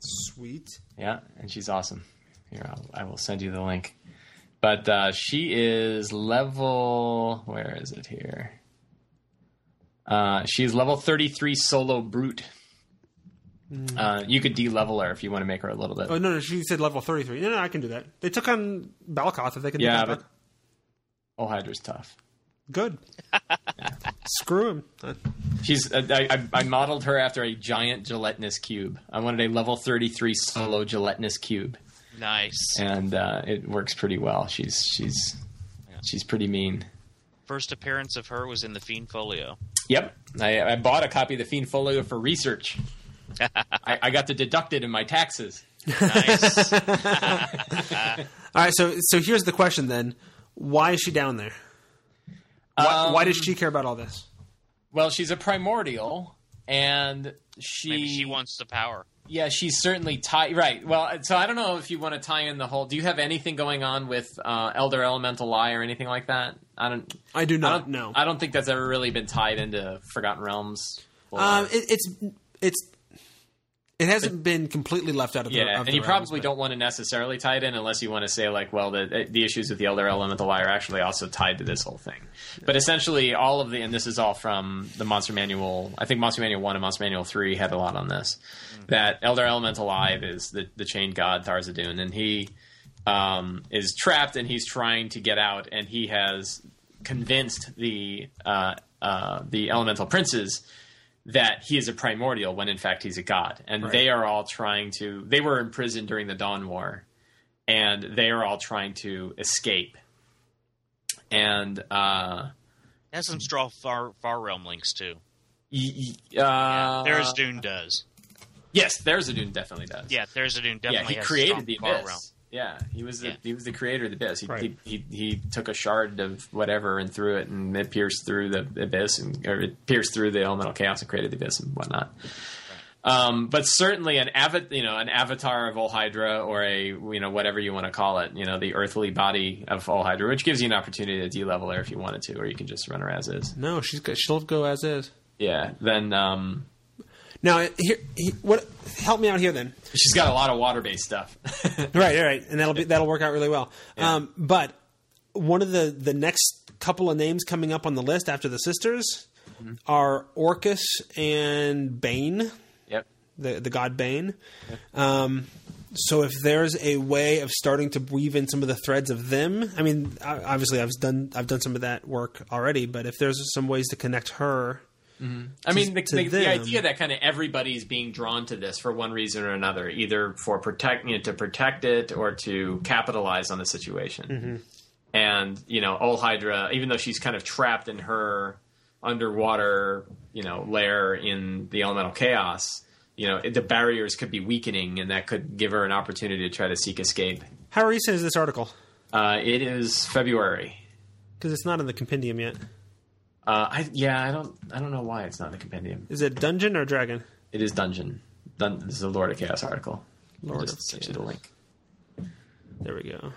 Sweet. Yeah, and she's awesome. Here, I'll, I will send you the link. But uh, she is level. Where is it here? Uh, she's level 33 solo brute. Uh, you could de-level her if you want to make her a little bit. Oh no, no, she said level thirty three. No, no, I can do that. They took on Balkoth if they can. yeah, do that. but Oh Hydra's tough. Good. (laughs) Screw him. She's. Uh, I, I, I modeled her after a giant gelatinous cube. I wanted a level 33 solo gelatinous cube. Nice. and uh, it works pretty well. She's she's she's pretty mean. First appearance of her was in the Fiend Folio. Yep, I, I bought a copy of the Fiend Folio for research. (laughs) I, I got to deduct it in my taxes. Nice. (laughs) All right, so so here's the question then: Why is she down there? Why, why does she care about all this? Well, she's a primordial, and she Maybe she wants the power. Yeah, she's certainly tied. Right. Well, so I don't know if you want to tie in the whole. Do you have anything going on with uh, Elder Elemental Eye or anything like that? I don't. I do I not don't know. I don't think that's ever really been tied into Forgotten Realms. or- Um, it, it's it's it hasn't been completely left out of the yeah, of and the you realms, probably but- don't want to necessarily tie it in unless you want to say like, well, the the issues with the Elder Elemental Eye are actually also tied to this whole thing. But essentially, all of the and this is all from the Monster Manual. I think Monster Manual One and Monster Manual Three had a lot on this. That Elder Elemental Eye is the the chained god Tharizdun, and he um, is trapped and he's trying to get out, and he has convinced the uh, uh, the elemental princes that he is a primordial when in fact he's a god, and they are all trying to. They were imprisoned during the Dawn War, and they are all trying to escape. And uh, Has some straw far far realm links too. y- y- uh, Tharizdun does. yes, Tharizdun definitely does. Yeah, Tharizdun definitely. yeah, definitely he has created strong the far abyss. realm. Yeah, he was the Yeah. he was the creator of the abyss. He, Right. he, he he took a shard of whatever and threw it, and it pierced through the abyss, and or it pierced through the elemental chaos and created the abyss and whatnot. Um, but certainly an avat, you know, an avatar of Olhydra or a you know whatever you want to call it, you know, the earthly body of Olhydra, which gives you an opportunity to de-level her if you wanted to, or you can just run her as is. No, she's go- she'll go as is. Yeah, then um, Now, here, he, what? Help me out here then. she's got a lot of water-based stuff. (laughs) Right, all right, and that'll be that'll work out really well. Um, but one of the the next couple of names coming up on the list after the sisters are Orcus and Bane, yep. the the god Bane. Um, so if there's a way of starting to weave in some of the threads of them, I mean, obviously I've done I've done some of that work already, but if there's some ways to connect her, I mean, the, the, the idea that kind of everybody's being drawn to this for one reason or another, either for protect you know, to protect it or to capitalize on the situation. And you know, Olhydra, even though she's kind of trapped in her underwater, you know, lair in the elemental chaos, you know, the barriers could be weakening, and that could give her an opportunity to try to seek escape. how recent is this article? Uh, it is February. Because it's not in the compendium yet. Uh, I, yeah, I don't, I don't know why it's not in the compendium. Is it dungeon or dragon? It is Dungeon. Dun- this is a Lord of Chaos article. Lord just of you the link. There we go.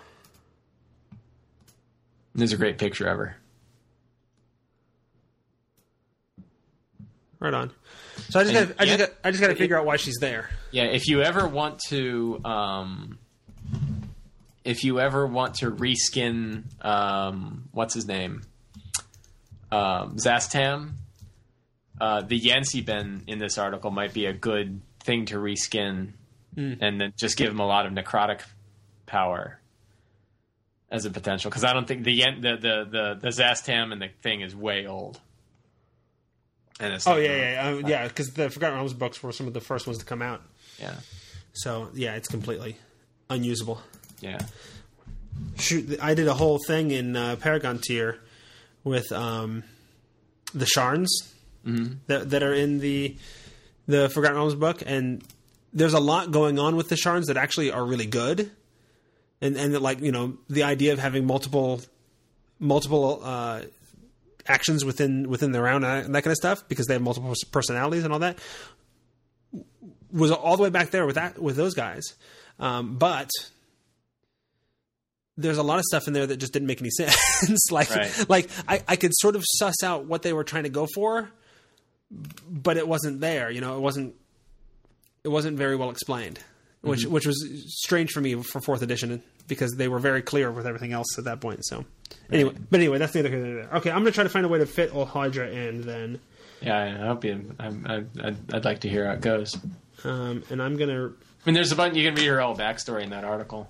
There's a great picture of her. Right on. So I just got I just got I just got to figure out why she's there. Yeah, if you ever want to, um, if you ever want to reskin, um, what's his name, um, Szass Tam, uh, the Yan-C-Bin in this article might be a good thing to reskin, and then just give him a lot of necrotic power as a potential. Because I don't think the the the the the Szass Tam and the thing is way old. And it's Oh yeah, yeah, yeah, uh, yeah. Because the Forgotten Realms books were some of the first ones to come out. yeah, So yeah, it's completely unusable. yeah. Shoot, I did a whole thing in uh, Paragon tier with um, the Sharns that that are in the the Forgotten Realms book, and there's a lot going on with the Sharns that actually are really good, and and that like you know the idea of having multiple multiple uh, actions within within the round and that kind of stuff because they have multiple personalities and all that was all the way back there with that with those guys, um, but there's a lot of stuff in there that just didn't make any (laughs) sense. like, Right. like I, I could sort of suss out what they were trying to go for, but it wasn't there. You know, it wasn't. It wasn't very well explained, which which was strange for me for fourth edition because they were very clear with everything else at that point. So anyway, but anyway, that's neither here nor there. Okay, I'm gonna try to find a way to fit Olhydra in then, Yeah, I hope you. I'm, I, I'd, I'd like to hear how it goes. um, and I'm gonna I mean, there's a bunch. You can read her whole backstory in that article.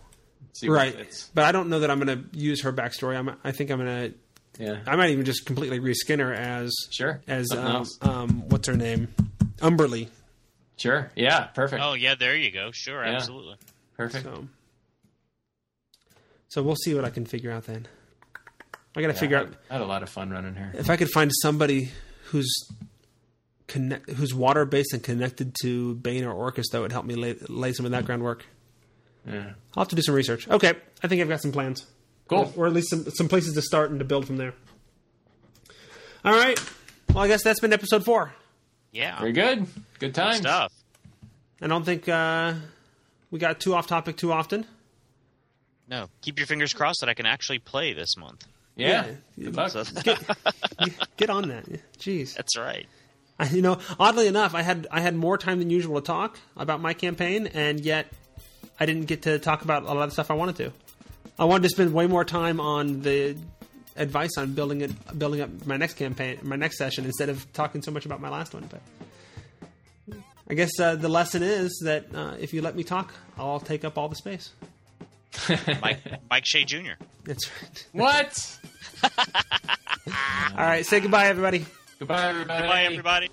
See what right, fits. but I don't know that I'm gonna use her backstory. I'm, I think I'm gonna. Yeah. I might even just completely reskin her as Sure. as Something um, else. um, what's her name, Umberlee. Sure. Yeah. Perfect. Oh yeah, there you go. Sure, Yeah. absolutely. perfect. So So we'll see what I can figure out then. I got to figure I out I had a lot of fun running her. if I could find somebody who's connect who's water based and connected to Bane or Orcus that would help me lay, lay some of that groundwork. Yeah. I'll have to do some research. Okay, I think I've got some plans. Cool. or at least some some places to start and to build from there. All right. Well, I guess that's been episode four. Yeah. Very good. Good time. stuff. I don't think uh, we got too off topic too often. No, keep your fingers crossed that I can actually play this month. Yeah. Yeah. Good luck. So, (laughs) Get on that. Jeez. that's right. I, you know, oddly enough, I had I had more time than usual to talk about my campaign, and yet I didn't get to talk about a lot of stuff I wanted to. I wanted to spend way more time on the advice on building it, building up my next campaign, my next session, instead of talking so much about my last one. But I guess uh, the lesson is that uh, if you let me talk, I'll take up all the space. (laughs) Mike, Mike Shea Jr. That's right. What? (laughs) All right, say goodbye, everybody. Goodbye, everybody. Bye, everybody.